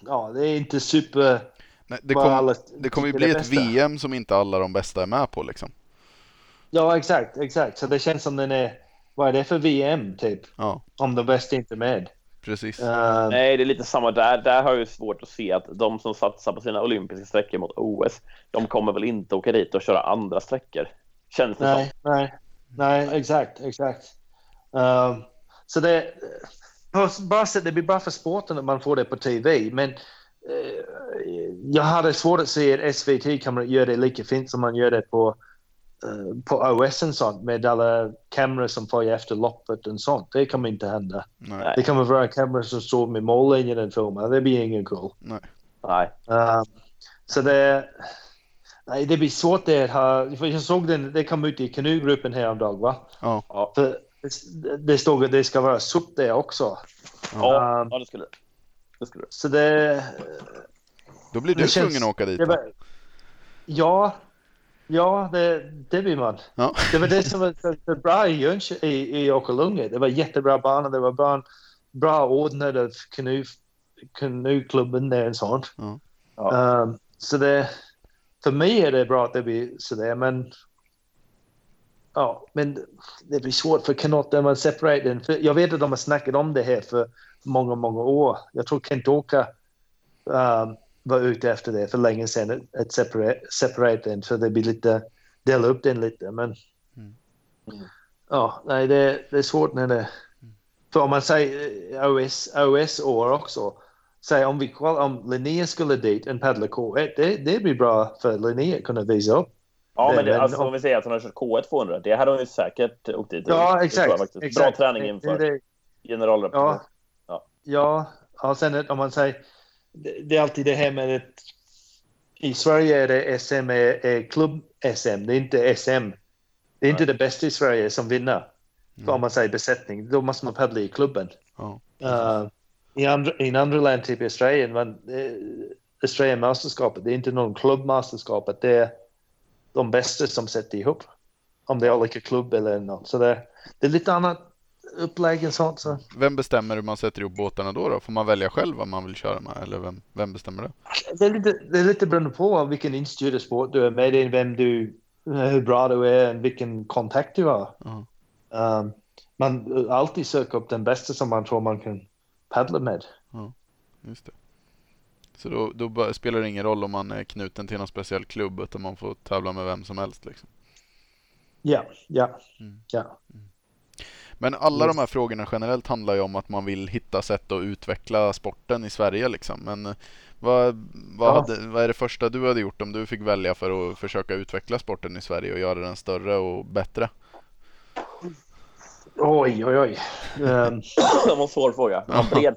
ja det är inte super Nej, det, kom, alla det kommer ju bli ett bästa. VM som inte alla de bästa är med på liksom. Ja, exakt, exakt. Så det känns som den är, vad är det för VM typ? Ja, Om de bästa inte är med. Precis. Uh, Nej, det är lite samma där. Där har jag ju svårt att se att de som satsar på sina olympiska sträckor mot OS, de kommer väl inte åka dit och köra andra sträckor. Känns det nej, nej, nej, exakt, exakt. Um, så det, på bara det blir bra för sporten att man får det på tv, men eh, jag hade svårt att se att SVT kommer att göra det lika fint som man gör det på på OS och sånt med alla kameror som följer efter loppet och sånt. Det kommer inte hända. Nej. Det kommer vara kameror som står med mållinjen och filmar. Det blir ingen cool. Nej. Nej. Uh, så det, nej, det blir svårt det att ha, för jag såg den, det kom ut i kanugruppen häromdagen va? Ja, Ja, För det, det stod att det ska vara SUP där också. ja, Um, ja det skulle det. Det skulle det. Så det, då blir Det du tvungen att åka dit. det var, ja, ja det, det blir man. Ja. Det var det som var så, så bra i Jönköping, i, i Åkerlunga. Det var jättebra bana, det var bra, bra ordnad av kanu, kanuklubben där och sånt. Ja. Ja. Um, så det, för mig är det bra att det blir sådär, men ja, men det blir svårt för kanot där man separerar den. För jag vet att de har snackat om det här för många, många år. Jag tror Kent Åka um, var ute efter det för länge sedan, att- separera, separera den, så det blir lite, dela upp den lite. Men Mm. Mm. ja, nej, det, det är svårt när det, för om man säger eh, OS, OS-år också, Säg om vi om Linnea skulle dit en paddla K1, det, det blir bra för Linnea att kunna visa upp. Ja, men, det, Men- alltså, om vi säger att hon har kört K1 200, det hade hon ju säkert åkt dit. Ja, exakt. exakt. Bra träning inför det- generalrepresentant. Ja, ja, och sen om man säger, det, är alltid det här med att i Sverige är det SM är, är klubb-SM, det är inte SM. Det är inte det bästa i Sverige som vinner. För om man säger besättning, då måste man paddla i klubben. Ja. Uh, i, andra, I andra land, typ i Australien, men uh, Australien-mästerskapet, det är inte någon klubbmästerskapet, det är de bästa som sätter ihop. Om det är olika klubb eller något. Så det, det är lite annat upplägg och sånt. Så. Vem bestämmer hur man sätter ihop båtarna då, då? Får man välja själv vad man vill köra med? Eller vem, vem bestämmer det? Det är lite, det är lite beroende på vilken instyrd sport du är med i, vem du, hur bra du är och vilken kontakt du har. Ja. Um, man alltid söker upp den bästa som man tror man kan paddla med. Just det. Så då, då spelar det ingen roll om man är knuten till någon speciell klubb utan man får tävla med vem som helst liksom. Ja, ja, Mm. ja. Men alla de här frågorna generellt handlar ju om att man vill hitta sätt att utveckla sporten i Sverige liksom. Men eh, vad, vad, Ja. hade, vad är det första du hade gjort om du fick välja för att försöka utveckla sporten i Sverige och göra den större och bättre? Oj, oj, oj. Um, (laughs) Det var en svår fråga. Ja, bred.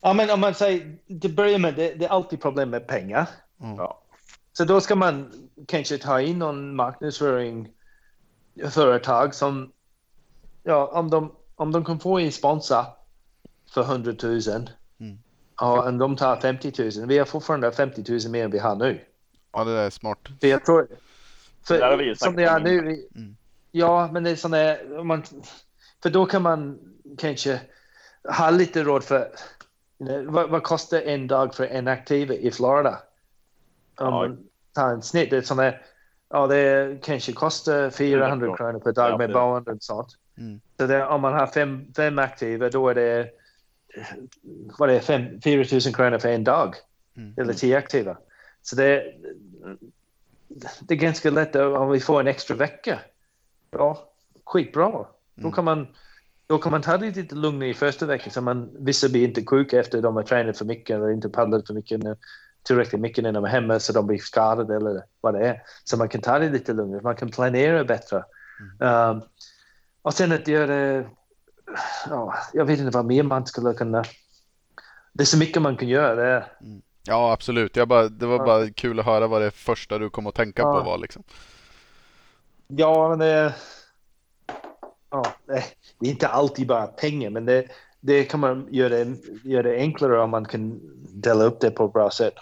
ja, men om man säger, till att börja med, det, det är alltid problem med pengar. Ja. Så då ska man kanske ta in någon marknadsföring företag som, ja, om de, om de kan få en sponsor för 100 000 Mm. ja, om de tar 50 000, vi har fortfarande 50 000 mer än vi har nu. Ja, det där är smart. För jag tror, för, Det vi som det är nu, Mm. ja, men det är sån där, om man, för då kan man kanske ha lite råd för, you know, vad, vad kostar en dag för en aktiv i Florida? Om Ja. man tar en snitt, det är sån ja det kanske kostar 400 kronor per dag med boende och sånt. Mm. Så det, om man har fem, fem aktiva då är det, vad är fem, 4 000 kronor för en dag. Mm. Eller tio aktiva. Så det, det är ganska lätt om vi får en extra vecka. Ja, skitbra. Då Mm. kan man då kan man ta det lite lugnare i första veckan så man vissa blir inte sjuka efter de har tränat för mycket eller inte paddlat för mycket tillräckligt mycket när de är hemma så de blir skadade eller vad det är. Så man kan ta det lite lugnare, man kan planera bättre. Um, och sen att göra, ja, jag vet inte vad mer man skulle kunna, det är så mycket man kan göra. Det. Ja, absolut. Jag bara, det var Ja. bara kul att höra vad det första du kom att tänka Ja. på var liksom. Ja, men det, ja, det, det är inte alltid bara pengar, men det, det kan man göra, göra det enklare om man kan dela upp det på ett bra sätt.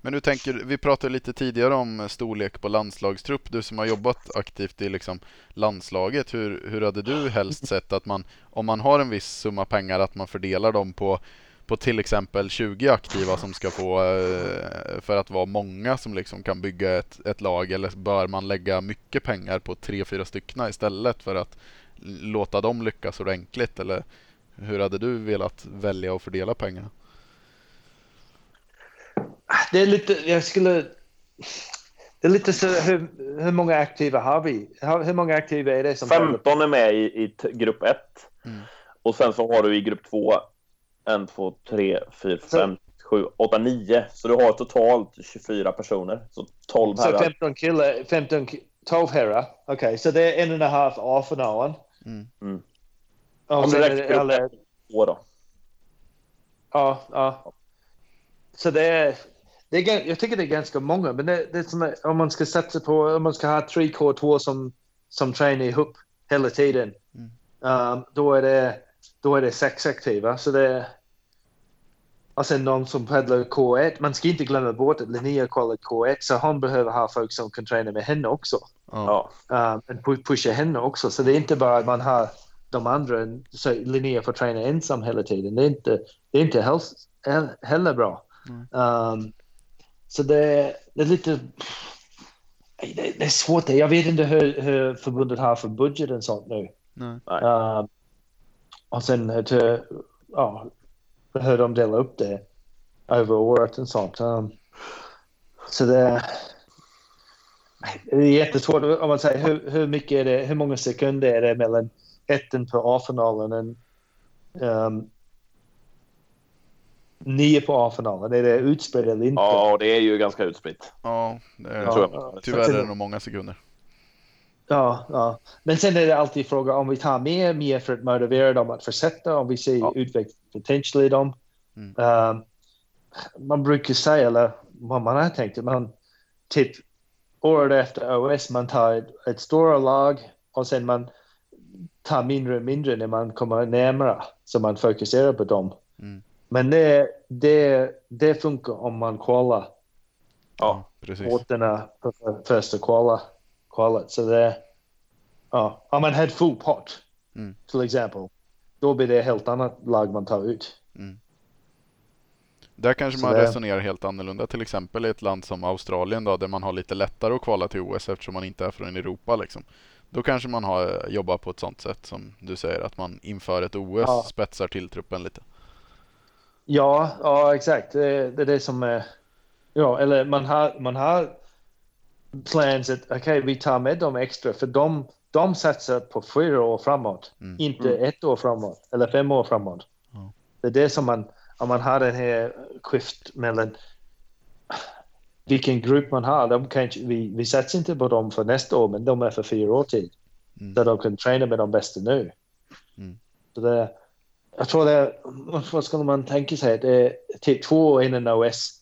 Men du tänker, vi pratade lite tidigare om storlek på landslagstrupp. Du som har jobbat aktivt i liksom landslaget. Hur, hur hade du helst sett att man, om man har en viss summa pengar, att man fördelar dem på, på till exempel 20 aktiva som ska få, eh, för att vara många som liksom kan bygga ett, ett lag? Eller bör man lägga mycket pengar på tre, fyra stycken istället för att låta dem lyckas ordentligt? Eller hur hade du velat välja att fördela pengarna? Det är lite, jag skulle... Det är lite så, hur, hur många aktiva har vi? Hur, hur många aktiva är det som... 15 är med i, i grupp 1. Mm. Och sen så har du i grupp 2 1, 2, 3, 4, 5, 7, 8, 9. Så du har totalt 24 personer. Så 12 Så herrar. 15 killar, 15, ki- 12 herrar. Okej, så det är en och en halv A-finalen. Mm. Mm. Och Om du sen det grupp alla, 1 två då. ja, ja. Så det är, det är, jag tycker det är ganska många, men det, det är som att om man ska satsa på, om man ska ha tre K2 som, som tränar ihop hela tiden, um, då, är det, då är det sex aktiva. Så det är, och sen någon som paddlar K1. Man ska inte glömma bort att Linnea kollar K1, så hon behöver ha folk som kan träna med henne också. Ja. Um, pu- pusha henne också. Så det är inte bara att man har de andra, så Linnea får träna ensam hela tiden. Det är inte, det är inte helst, he- heller bra. Um, så det, det är lite... Det, det är svårt. Jag vet inte hur, hur förbundet har för budget och sånt nu. Nej. Um, och sen att, uh, ja, hur de delar upp det över året och sånt. Um, så det, det är jättesvårt om man säger hur, hur mycket är det, hur många sekunder är det mellan etten på A-finalen och um, nio på A-finalen? Är det utspritt eller inte? ja, och det är ju ganska utspritt. Ja, det är, Det tror jag. tyvärr är det nog många sekunder. Ja, ja. Men sen är det alltid fråga om vi tar mer, mer för att motivera dem att fortsätta, om vi ser Ja. utveckling potential i dem. Mm. Um, man brukar säga, eller vad man har tänkt, man typ året efter OS, man tar ett, ett större lag och sen man tar mindre och mindre när man kommer närmare, så man fokuserar på dem. Mm. Men det, det, det funkar om man kvalar Ja. precis. båtarna på för- första kvala, kvalet. Så det, ja, om man hade full pott Mm. till exempel, då blir det ett helt annat lag man tar ut. Där kanske Så man det- resonerar helt annorlunda. Till exempel i ett land som Australien då, där man har lite lättare att kvala till OS eftersom man inte är från Europa. Liksom. Då kanske man har jobbat på ett sånt sätt som du säger, att man inför ett OS Ja. spetsar till truppen lite. Ja, ja exakt. Det, det är det som är... Ja, eller man har, man har plans att okej, vi tar med dem extra för de, de satsar på fyra år framåt, Mm. inte ett år framåt eller fem år framåt. Ja. Det är det som man, om man har den här skift mellan vilken grupp man har. De kanske, vi, vi satsar inte på dem för nästa år, men de är för fyra år tid. Mm. Där de kan träna med de bästa nu. Mm. Så det, jag tror det, vad skulle man tänka sig? Det är typ två år innan OS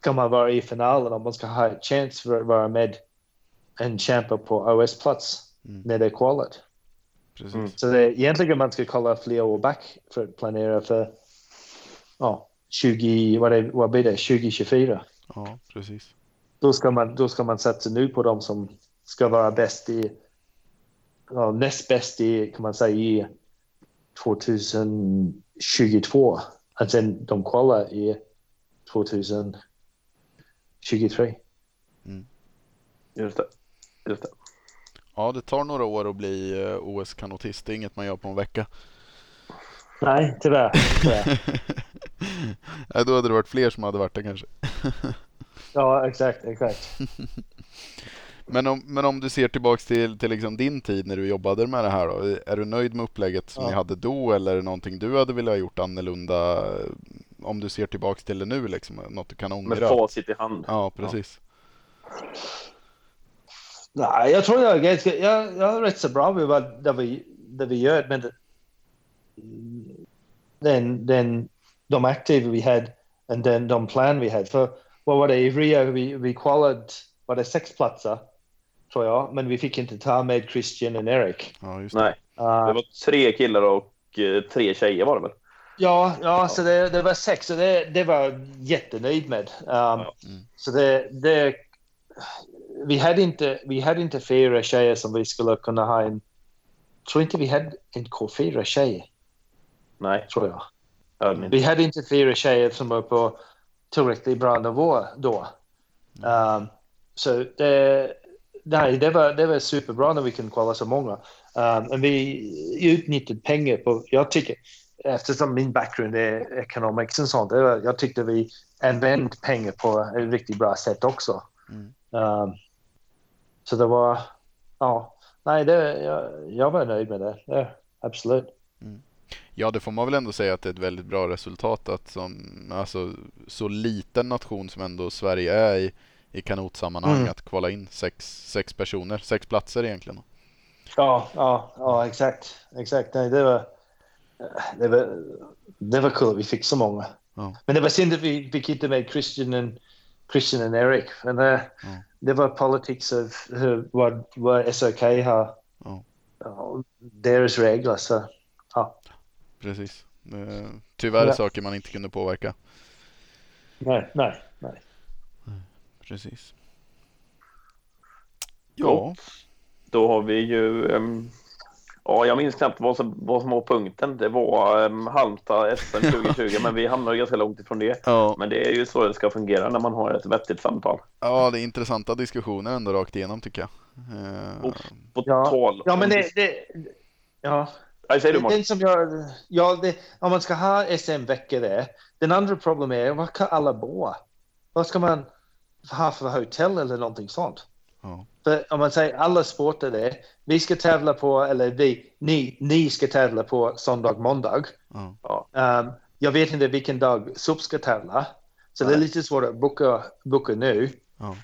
ska man vara i finalen om man ska ha en chans för att vara med en kämpa på OS-plats Mm. när det är kvalet. Precis. Mm. Så det, egentligen man ska kolla flera år back för att planera för ja, 20, vad, det, vad blir det, 2024. Ja, precis. Då ska, man, då ska man satsa nu på de som ska vara bäst i, ja, näst bäst i, kan man säga, i 2022. Att sen de kollar i 2024 23. Just det. Just det. Ja, det tar några år att bli eh, OS-kanotist. Det är inget man gör på en vecka. Nej, tyvärr. tyvärr. (laughs) Nej, då hade det varit fler som hade varit det kanske. ja, exakt, exakt. (laughs) Men om, men om du ser tillbaks till, till liksom din tid när du jobbade med det här då. Är du nöjd med upplägget som Ja. ni hade då eller är det någonting du hade velat ha gjort annorlunda? eh, Om du ser tillbaks till det nu liksom, något du kan Med ångra? facit i hand. Ja, precis. Nej, jag tror jag är ganska, jag, jag är rätt så bra med vad det vi, det vi gör, men det, den, den, de aktiva vi hade och den, de plan vi hade. För vad var det i Rio? Vi, vi kvalade, var det sex platser, tror jag, men vi fick inte ta med Christian och Eric. Ja, just det. Nej, det var tre killar och eh, tre tjejer var det väl? Ja, ja, så det, det var sex och det, det var jag jättenöjd med. Um, Mm. Så det, det, vi, hade inte, vi hade inte fyra tjejer som vi skulle kunna ha en... Tror inte vi hade en fyra tjejer, Nej, tror jag. inte. Vi hade inte fyra tjejer som var på tillräckligt bra nivå då. Um, så det, nej, det, var, det var superbra när vi kunde kvala så många. Um, och vi utnyttjade pengar på, jag tycker, eftersom min bakgrund är economics och sånt, var, jag tyckte vi använde pengar på ett riktigt bra sätt också. Mm. Um, så det var, ja, nej, det, jag, jag var nöjd med det. Ja, absolut. Ja, det får man väl ändå säga att det är ett väldigt bra resultat att som alltså, så liten nation som ändå Sverige är i, i kanotsammanhang Mm. att kvala in sex, sex personer, sex platser egentligen. Ja, ja, ja, exakt, exakt. Nej, det var, det var, det var kul. Vi fick så många. Ja. Men det var synd att vi fick inte med Christian och Christian och Eric. Men det, det var politics av hur, vad, vad SOK har, Ja. ja, deras regler. Så, ja. Precis. Eh, Tyvärr Ja. saker man inte kunde påverka. Nej, nej. Precis. Ja. Ja, Då har vi ju... ehm, ja, jag minns knappt vad som, vad som var punkten. Det var um, Halmstad SM 2020, men vi hamnade ganska långt ifrån det. ja. Men det är ju så det ska fungera när man har ett vettigt samtal. ja, det är intressanta diskussioner ändå rakt igenom tycker jag. Eh, Och På Ja. tal Ja, men det, det ja. Nej, du Det, Martin. den som jag, ja, det, om man ska ha SM-veckor där. Den andra problemet är, var kan alla bo? Vad ska man ha för hotell eller någonting sånt? Ja. För om man säger alla sporter där, vi ska tävla på, eller vi, ni, ni ska tävla på söndag, måndag. Ja. Um, jag vet inte vilken dag SUP ska tävla. Så det är lite svårt att boka, boka nu.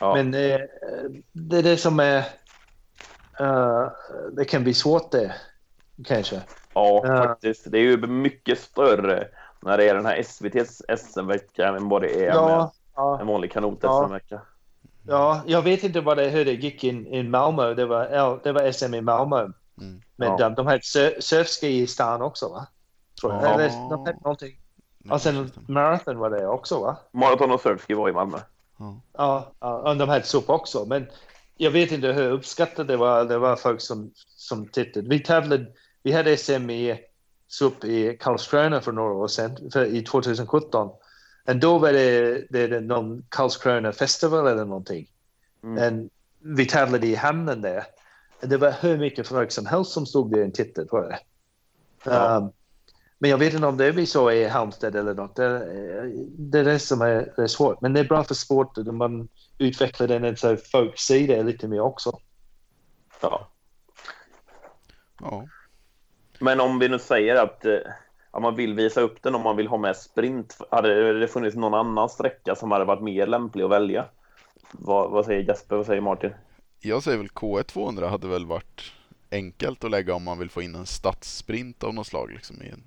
Ja. Men eh, det är det som är... eh, det kan bli svårt det, kanske. Ja, Ja. faktiskt. Det är ju mycket större när det är den här SVTs SM-vecka än vad det är med Ja, ja, en vanlig Ja. kanot-SM-vecka. ja, jag vet inte vad det, hur det gick in, i Malmö. Det var, ja, det var SM i Malmö. Mm. Men Ja. de, de hade sur- surfski i stan också, va? Tror jag. Ja. Eller, de hade någonting. Och sen marathon var det också, va? Maraton och surfski var i Malmö. Ja, ja, och de hade SUP också. Men jag vet inte hur uppskattat det var. Det var folk som, som tittade. Vi tävlade, vi hade SM i SUP i Karlskrona för några år sedan, för, i 2017. Och då var det, det, det någon Karlskrona festival eller någonting. Mm. Och vi tävlade i hamnen där. Och det var hur mycket folk som helst som stod där och tittade på det. Ja. Um, men jag vet inte om det blir så i Halmstad eller något. Det, det är det som är, det är svårt. Men det är bra för sporten om man utvecklar den så folk ser det lite mer också. Ja. Ja. Men om vi nu säger att eh, ja, man vill visa upp den om man vill ha med sprint. Hade det funnits någon annan sträcka som hade varit mer lämplig att välja? Vad, vad säger Jesper? Vad säger Martin? Jag säger väl K1 200 hade väl varit enkelt att lägga om man vill få in en stadssprint av något slag liksom i en,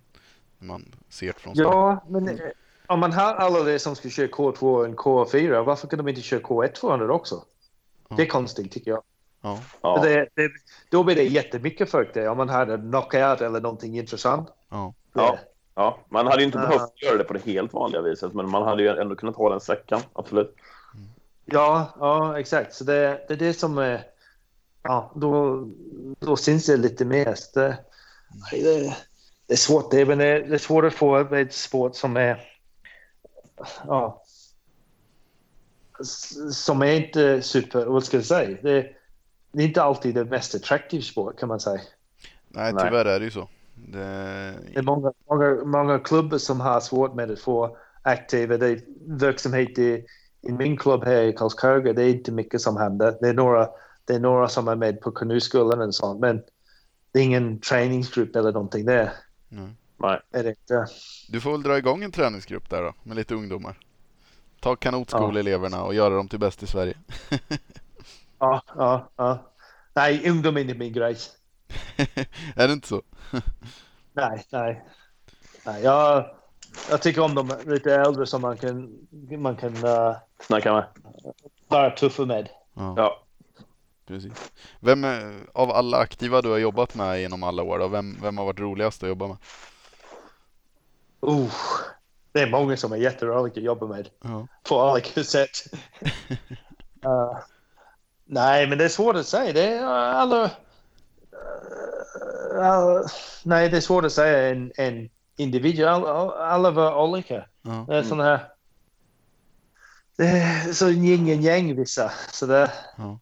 när man ser det från start. Ja, men eh, om man har alla det som ska köra K2 och K4, varför kan de inte köra K1 200 också? Det är konstigt tycker jag. Ja. Ja, Det, det, då blir det jättemycket folk där om man hade en knockout eller någonting intressant. Ja. Ja. ja, man hade ju inte Ja. behövt göra det på det helt vanliga viset, men man hade ju ändå kunnat ha den sträckan. Absolut. Ja, ja exakt. Så det, det är det som är... Ja, då, då syns det lite mer. Så det, det, det är svårt det, men det, det är svårt att få ett sport som är... Ja. som är inte super, vad ska jag säga? Det, det är inte alltid det mest attraktiva sport kan man säga. Nej, Nej. tyvärr är det ju så. Det... Det är många, många, många klubbar som har svårt med att få aktiva. Det är verksamhet i, i min klubb här i Karlskoga. Det är inte mycket som händer. Det är några, det är några som är med på kanoskolan och sånt, men det är ingen träningsgrupp eller någonting där. Nej. Nej. Är det inte. Du får väl dra igång en träningsgrupp där då, med lite ungdomar. Ta kanotskoleeleverna och göra dem till bäst i Sverige. (laughs) Ja, ja, ja. Nej, ungdom är inte min grej. (laughs) är det inte så? (laughs) Nej, nej. nej jag, jag tycker om de lite äldre som man kan, man kan uh, Snacka med. vara tuffa med. Ja, Ja. precis. Vem är, av alla aktiva du har jobbat med genom alla år då, vem, vem har varit roligast att jobba med? Uh, det är många som är jätteroliga att jobba med. Ja. på olika (laughs) sätt. uh, nej, men det är svårt att säga. Det är uh, alla... Uh, nej, det är svårt att säga en, en individ. Alla, alla var olika. Ja. Det är såna här... Det är så yin och yang vissa. Så det... Ja.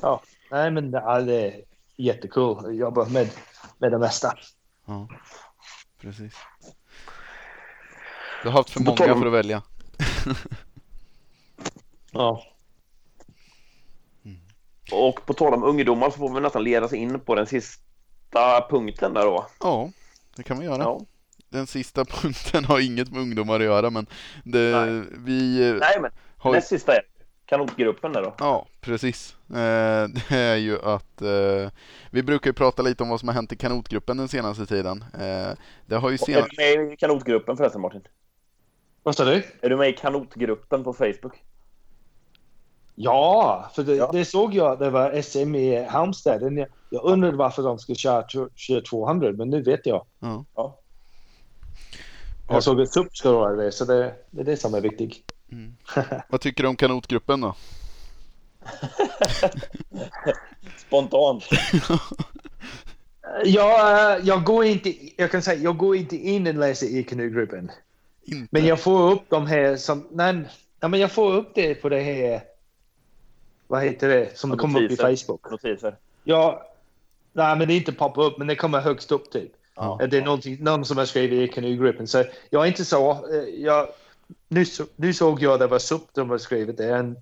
Ja. Nej, men det är jättekul att jobba med, med det mesta. Ja, precis. Du har haft för många för att välja. Ja. Och på tal om ungdomar så får vi nästan leda oss in på den sista punkten där då. Ja, det kan vi göra. Ja. Den sista (laughs) punkten har inget med ungdomar att göra men det, Nej. vi eh, Nej, men har näst sista är kanotgruppen där då. Ja, precis. Eh, (laughs) det är ju att eh, vi brukar ju prata lite om vad som har hänt i kanotgruppen den senaste tiden. Det har ju Är senast... du med i kanotgruppen förresten Martin? Vad sa du? Är du med i kanotgruppen på Facebook? Ja, för det, Ja. det såg jag. Det var SM i Halmstad. Jag, jag undrade varför de skulle köra, köra 200, men nu vet jag. Ja. Ja. Jag såg att SUP ska vara det, så det, det är det som är viktigt. (laughs) Vad tycker du om kanotgruppen då? (laughs) Spontant. (laughs) Jag, jag, går inte, jag kan säga jag går inte in och läser i kanogruppen. Inte? Men jag får upp de här som... Nej, nej, men jag får upp det på det här... Vad heter det? Som kommer upp i. Facebook. Notiser. Ja, nej, men det är inte poppa upp, men det kommer högst upp typ. Ja. Det är någonting, någon som har skrivit i kanogruppen. Så jag är inte så... eh, Jag, nu, nu såg jag det var SUP de har skrivit det. En,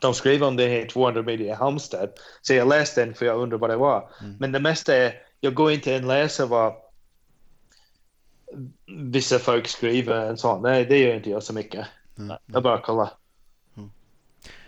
de skrev om det här 200 meter i Halmstad. Så jag läste den för jag undrar vad det var. Mm. Men det mesta är, jag går inte och läser vad vissa folk skriver och sånt. Nej, det gör inte jag så mycket. Mm. Jag bara kollar.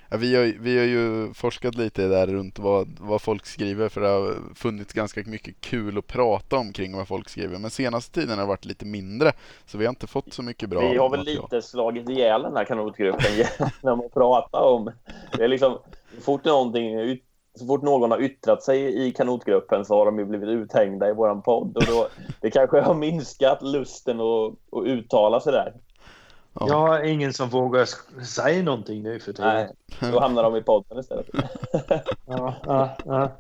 Ja, vi, har, vi har ju forskat lite där runt vad, vad folk skriver för det har funnits ganska mycket kul att prata om kring vad folk skriver. Men senaste tiden har det varit lite mindre så vi har inte fått så mycket bra Vi har väl lite slagit ihjäl den här kanotgruppen (laughs) genom att prata om... Det är liksom, fort, någonting, så fort någon har yttrat sig i kanotgruppen så har de ju blivit uthängda i våran podd. Och då, det kanske har minskat lusten att, att uttala sig där. Ja. Jag har ingen som vågar säga någonting nu för tiden. Nej, då hamnar de i podden istället. (laughs) Ja, ja, ja.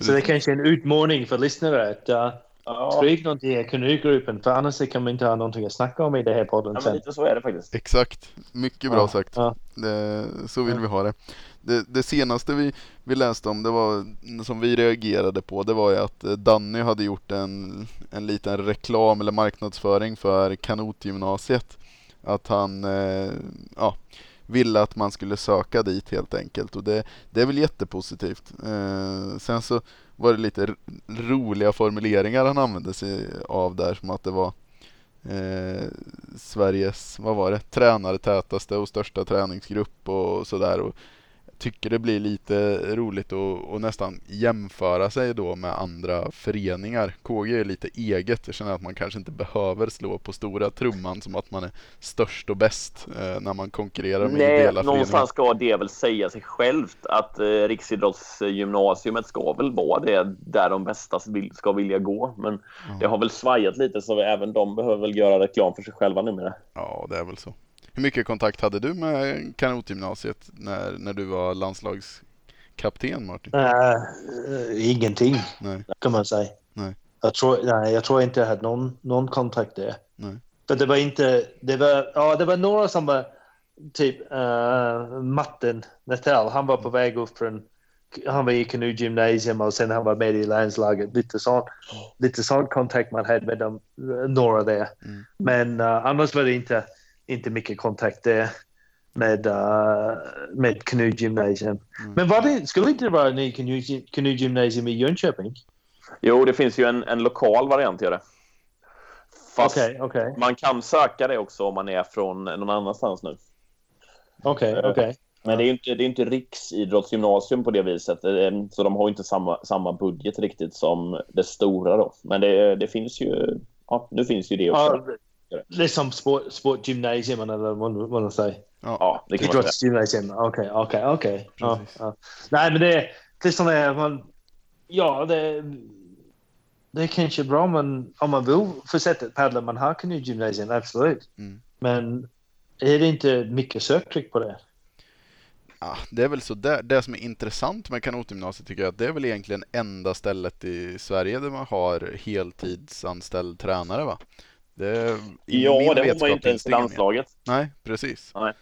Så det är kanske är en utmaning för lyssnare att uh, Ja, skriva någonting i kanogruppen för annars kan man inte ha någonting att snacka om i det här podden ja men sen. lite så är det faktiskt. Exakt, mycket bra Ja, sagt. ja. Det, så vill vi ha det. det. Det senaste vi, vi läste om, det var, som vi reagerade på, det var ju att eh, Danny hade gjort en, en liten reklam eller marknadsföring för kanotgymnasiet. Att han eh, ja, ville att man skulle söka dit helt enkelt och det, det är väl jättepositivt. Eh, sen så var det lite roliga formuleringar han använde sig av där som att det var eh, Sveriges, vad var det, tränartätaste och största träningsgrupp och sådär. Och tycker det blir lite roligt att, att nästan jämföra sig då med andra föreningar. KG är lite eget. Jag känner att man kanske inte behöver slå på stora trumman som att man är störst och bäst eh, när man konkurrerar med Nej, ideella föreningar. någonstans ska det väl säga sig självt att eh, Riksidrottsgymnasiumet ska väl vara det där de bästa ska vilja gå. Men det har väl svajat lite så även de behöver väl göra reklam för sig själva numera. Ja, det är väl så. Hur mycket kontakt hade du med kanotgymnasiet när, när du var landslagskapten Martin? Äh, ingenting Nej. kan man säga. Nej. Jag, tror, nej, jag tror inte jag hade någon, någon kontakt där. Nej. För det var inte, det var, ja, det var några som var typ uh, Matten Natal, han var på väg upp från han var i Canoe Gymnasium och sen han var med i landslaget. Lite sånt, lite sånt kontakt man hade med dem, några där. Mm. Men uh, annars var det inte, inte mycket kontakt där med, uh, med Canoe Gymnasium. Mm. Men var det, skulle inte det vara en Canoe, Canoe Gymnasium i Jönköping? Jo, det finns ju en, en lokal variant i det. Fast Okej, okej. man kan söka det också om man är från någon annanstans nu. Okej, okej. Men det är ju inte, det är inte riksidrottsgymnasium på det viset. Eh, Så de har inte samma, samma budget riktigt som det stora då. Men det, det finns ju... Ja, nu finns ju det också. Ja, det är som sport, sportgymnasium eller vad man säger. Ja, det kan man säga. Idrottsgymnasium, okej, okej, okej. Nej, men det, det är sån där, man, ja, det, det är kanske bra men om man vill fortsätta paddla, man har kan ju gymnasium, absolut. Mm. Men är det inte mycket söktryck på det? Ja, det är väl så där. Det som är intressant med kanotgymnasiet tycker jag att det är väl egentligen enda stället i Sverige där man har heltidsanställd tränare va? Det är, i Ja, min det har man ju inte ens i landslaget. Nej, precis. Nej.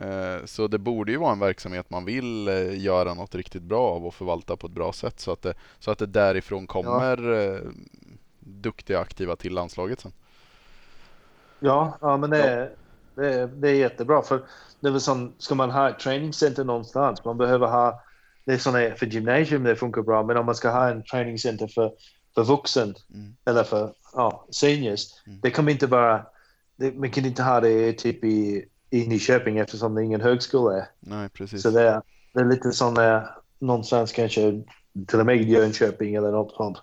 Eh, Så det borde ju vara en verksamhet man vill eh, göra något riktigt bra av och förvalta på ett bra sätt så att det, så att det därifrån kommer eh, duktiga aktiva till landslaget sen. Ja, ja men det är, det är, det är jättebra. För det är väl som, ska man ha ett träningscenter någonstans, man behöver ha, det är sån här, för gymnasium det funkar bra, men om man ska ha en träningscenter för, för vuxen Mm. eller för ja, seniors, Mm. det kommer inte bara, det, man kan inte ha det typ i, i Nyköping eftersom det ingen högskola är. Nej, precis. Så det är, det är lite sån där, någonstans kanske till och med i Jönköping eller något sånt.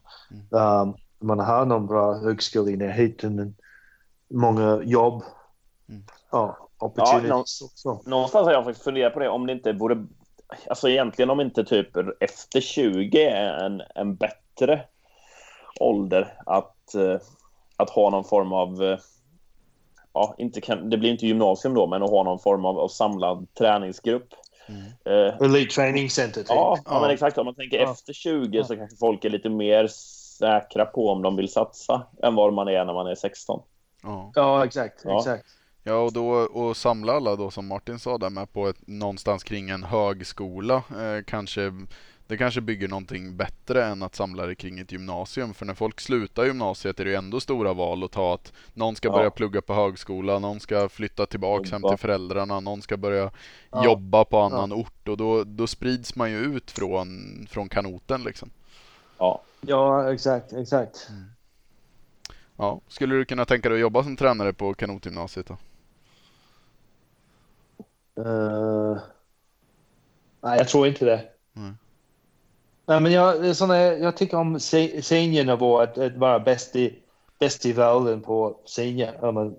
Um, man har någon bra högskola i närheten, många jobb. Mm. Ja, opportunities någon- också. Någonstans har jag faktiskt funderat på det, om det inte vore... Alltså egentligen om inte typ efter 20 är en, en bättre ålder att, eh, att ha någon form av... eh, Ja, inte kan, det blir inte gymnasium då, men att ha någon form av, av samlad träningsgrupp. Mm. Eh, Elite Training Center. Typ. Ja, ja, Ja. men exakt. Om man tänker Ja. efter 20 Ja. så kanske folk är lite mer säkra på om de vill satsa än vad man är när man är 16. Ja. Ja, exakt. Ja. exakt. Ja, och då och samla alla då som Martin sa där med på ett, någonstans kring en högskola. Eh, kanske, det kanske bygger någonting bättre än att samla det kring ett gymnasium. För när folk slutar gymnasiet är det ju ändå stora val att ta att någon ska Ja. börja plugga på högskola, någon ska flytta tillbaks hem till föräldrarna, någon ska börja Ja. jobba på annan ort och då, då sprids man ju ut från, från kanoten liksom. Ja. Ja, exakt, exakt. Ja, skulle du kunna tänka dig att jobba som tränare på kanotgymnasiet då? Uh, nej, jag tror inte det. Nej. Nej, men jag, såna, jag tycker om se- seniornivå, att, att vara bäst i, bäst i världen på senior,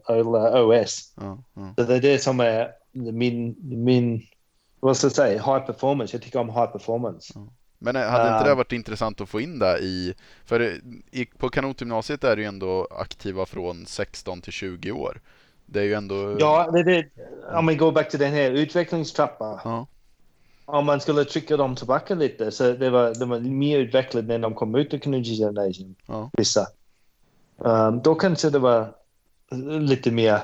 eller OS. Ja, ja. Så det är det som är min, min vad ska jag säga, high performance. Jag tycker om high performance. Men eh, hade inte det varit intressant att få in det i, för eh, i, på kanotgymnasiet är det ju ändå aktiva från 16 till 20 år. Det är ju ändå... Ja, det är det. Om vi går back till den här utvecklingstrappan. Ja, Om man skulle trycka dem tillbaka lite så det var, det var mer utvecklat när de kom ut ur Gymnasium. Ja. Vissa. Um, då kanske det var lite mer...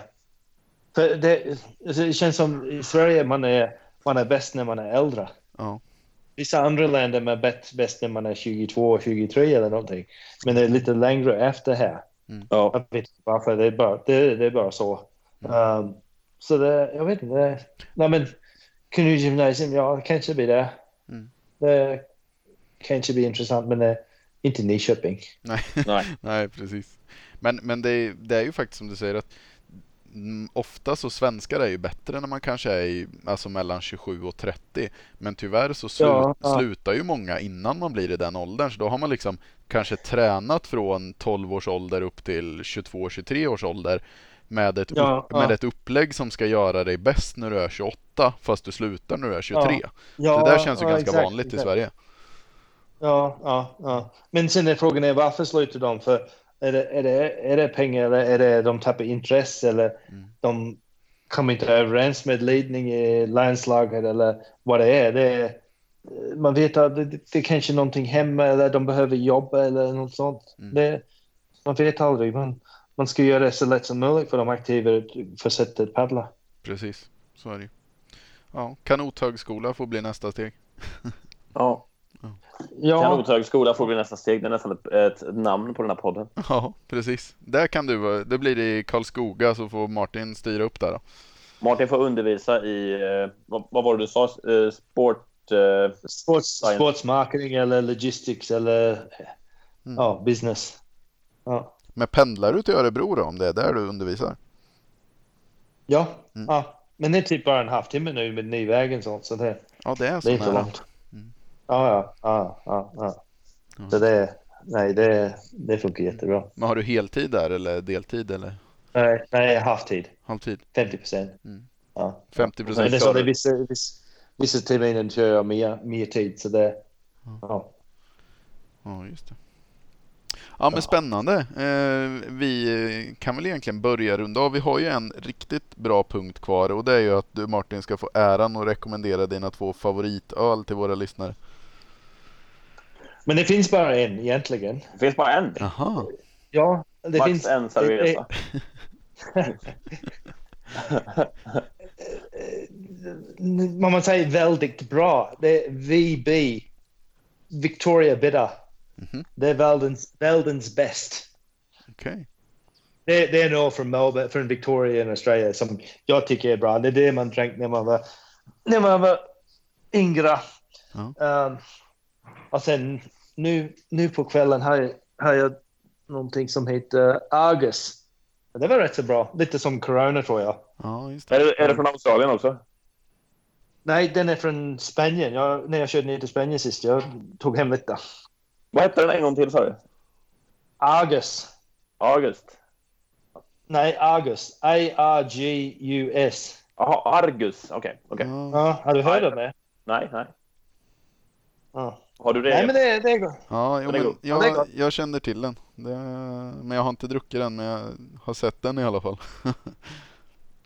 För det, alltså, det känns som i Sverige man är, man är bäst när man är äldre. ja, Vissa andra länder man är bäst, bäst när man är 22, 23 eller någonting. Men det är lite längre efter här. Ja. Jag vet inte varför, det är bara, det, det är bara så. Um, så det, jag vet inte. Det, nej men, Carnegie Gymnasium, ja, kanske blir det. Mm. Det kanske blir intressant, men det, inte Nyköping. nej, Nej. (laughs) nej precis. Men, men det, är, det är ju faktiskt som du säger att mm, ofta så svenskar är ju bättre när man kanske är i, alltså mellan 27 och 30. Men tyvärr så slut, Ja, ja. slutar ju många innan man blir i den åldern. Så då har man liksom kanske tränat från 12 års ålder upp till 22-23 års ålder med ett, Ja, upp, ja. med ett upplägg som ska göra dig bäst när du är 28 fast du slutar när du är 23. Ja, det där känns ju ja, ganska exakt, vanligt i exakt. Sverige. Ja, ja, ja. Men sen är frågan är varför slutar de? För är det, är det, är det pengar eller är det de tappar intresse eller Mm. de kommer inte överens med ledning i landslaget eller vad det är. Det är man vet att det, det är kanske någonting hemma eller de behöver jobba eller något sånt. Mm. Det, man vet aldrig. Man, man ska göra det så lätt som möjligt för de aktiva att fortsätta att paddla. Precis. Så är det ju. Ja, kanothögskola får bli nästa steg. Ja. Ja, Kanothögskola får bli nästa steg. Det är nästan ett, ett namn på den här podden. Ja, precis. Där kan du. Det blir det i Karlskoga så får Martin styra upp där då. Martin får undervisa i, eh, vad, vad var det du sa? Eh, sport... Eh, sports, Science. sports marketing eller logistics eller ja, business. Ja, Men pendlar du till Örebro då om det är där du undervisar? ja, Mm. ja. Men det är typ bara en halvtimme nu med Nyvägen och sånt. Så det, Ja, det är det så är inte nära. långt. Ja, ja, ja, ja, ja. Ja. Så det, nej, det, det funkar jättebra. Men har du heltid där eller deltid eller Nej, nej halvtid. halvtid? 50 procent. Mm. Ja. 50 Men procent? det är så det är vissa, vissa, vissa terminer kör jag mer, mer tid. Så det, ja. Ja, just det. Ja, men spännande. Eh, vi kan väl egentligen börja runda av. Vi har ju en riktigt bra punkt kvar och det är ju att du Martin ska få äran att rekommendera dina två favoritöl till våra lyssnare. Men det finns bara en egentligen. det finns bara en. Jaha. Ja, det Max finns en cerveza. (laughs) vad man säger väldigt bra. Det är VB, Victoria Bitter. Mhm. Det är världens, världens bäst. Okej. Det, det är nog från Melbourne, från Victoria i Australien som jag tycker är bra. Det är det man drank när man var, när man var yngre. Um, och sen nu, nu på kvällen har jag, har jag någonting som heter Argus. Det var rätt så bra. Lite som Corona tror jag. Ja, just Är det. det, är det från Australien också? Nej, den är från Spanien. Jag, när jag körde ner till Spanien sist, jag tog hem lite. Vad hette den en gång till sa du? Argus. August. Nej, Argus. A-R-G-U-S. Jaha, Argus. Okej, okej. Ja. Ja, har du hört Nej. om det? Nej, nej. Ja. Har du det? Nej, men det, det. Ja, jo, är men god. Ja, det är jag, gott. jag känner till den. Det, men jag har inte druckit den, men jag har sett den i alla fall. (laughs)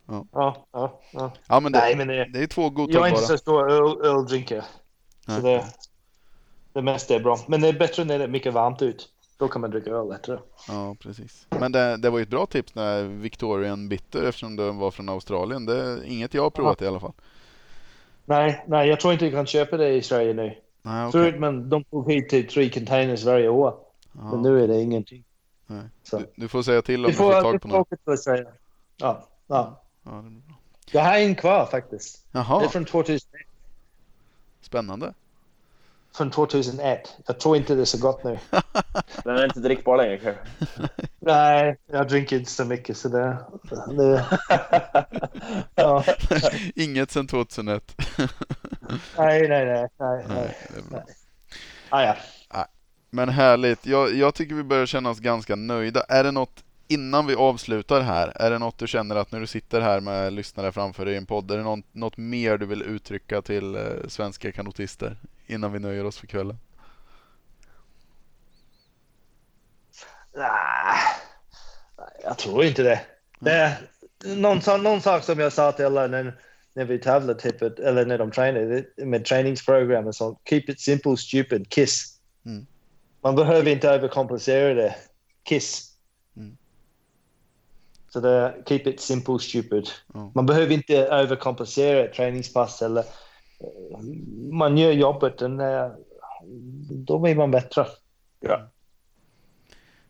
Ja, ja, ja. Ja, men det, Nej, men det, det är två jag är godtagbara. inte så stor öl, öldrinkare. Så det, det mesta är bra. Men det är bättre när det är mycket varmt ut. Då kan man dricka öl lättare. Ja, precis. Men det, det var ju ett bra tips när Victorian Bitter eftersom den var från Australien. Det är inget jag har provat i alla fall. Nej, nej, jag tror inte du kan köpa det i Sverige nu. Nej, okej. Förut men de tog hit till tre containers varje år. Ja, Men nu är det ingenting. nej. Du, du får säga till om Du du får får, tag på får åka till Sverige. Ja, ja. Ja, det blir bra. Jag har en kvar faktiskt. Det är Jaha, från 2001. spännande. Från 2001. Jag tror inte det är så gott nu. (laughs) Den är inte drickbar längre kanske. (laughs) Nej, jag dricker inte så mycket så det... det (laughs) ja. Inget sedan 2001. Nej, nej, nej. nej, nej. Nej. Ah, ja. Men härligt. Jag, jag tycker vi börjar känna oss ganska nöjda. Är det något innan vi avslutar här? Är det något du känner att när du sitter här med lyssnare framför dig i en podd, är det något, något mer du vill uttrycka till eh, svenska kanotister innan vi nöjer oss för kvällen? Nej, jag tror inte det. det är någon, någon sak som jag sa till alla när, när vi tävlar, typ, eller när de tränar det- med träningsprogram och sånt. Keep it simple, stupid, kiss. Mm. Man behöver inte överkomplicera det. Kiss. Mm. Så det är keep it simple, stupid. Ja. Man behöver inte överkomplicera ett träningspass eller man gör jobbet eh, då blir man bättre. Ja.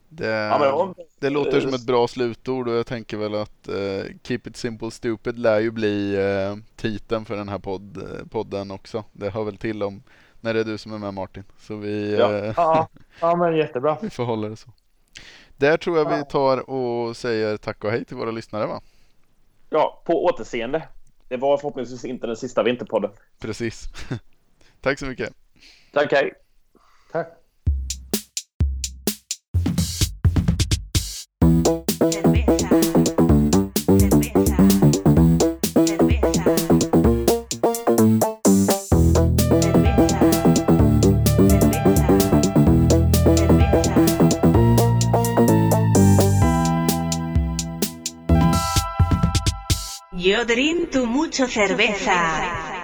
Det, Ja, men om- det låter som ett bra slutord och jag tänker väl att eh, Keep it simple stupid lär ju bli eh, titeln för den här podd, eh, podden också. Det hör väl till om när det är du som är med Martin. Så vi, Ja. Ja, ja men jättebra. (laughs) vi får hålla det så. Där tror jag vi tar och säger tack och hej till våra lyssnare va? Ja, på återseende. Det var förhoppningsvis inte den sista vinterpodden. Precis. (laughs) tack så mycket. Tack, hej. Tack. Yo drink mucho cerveza.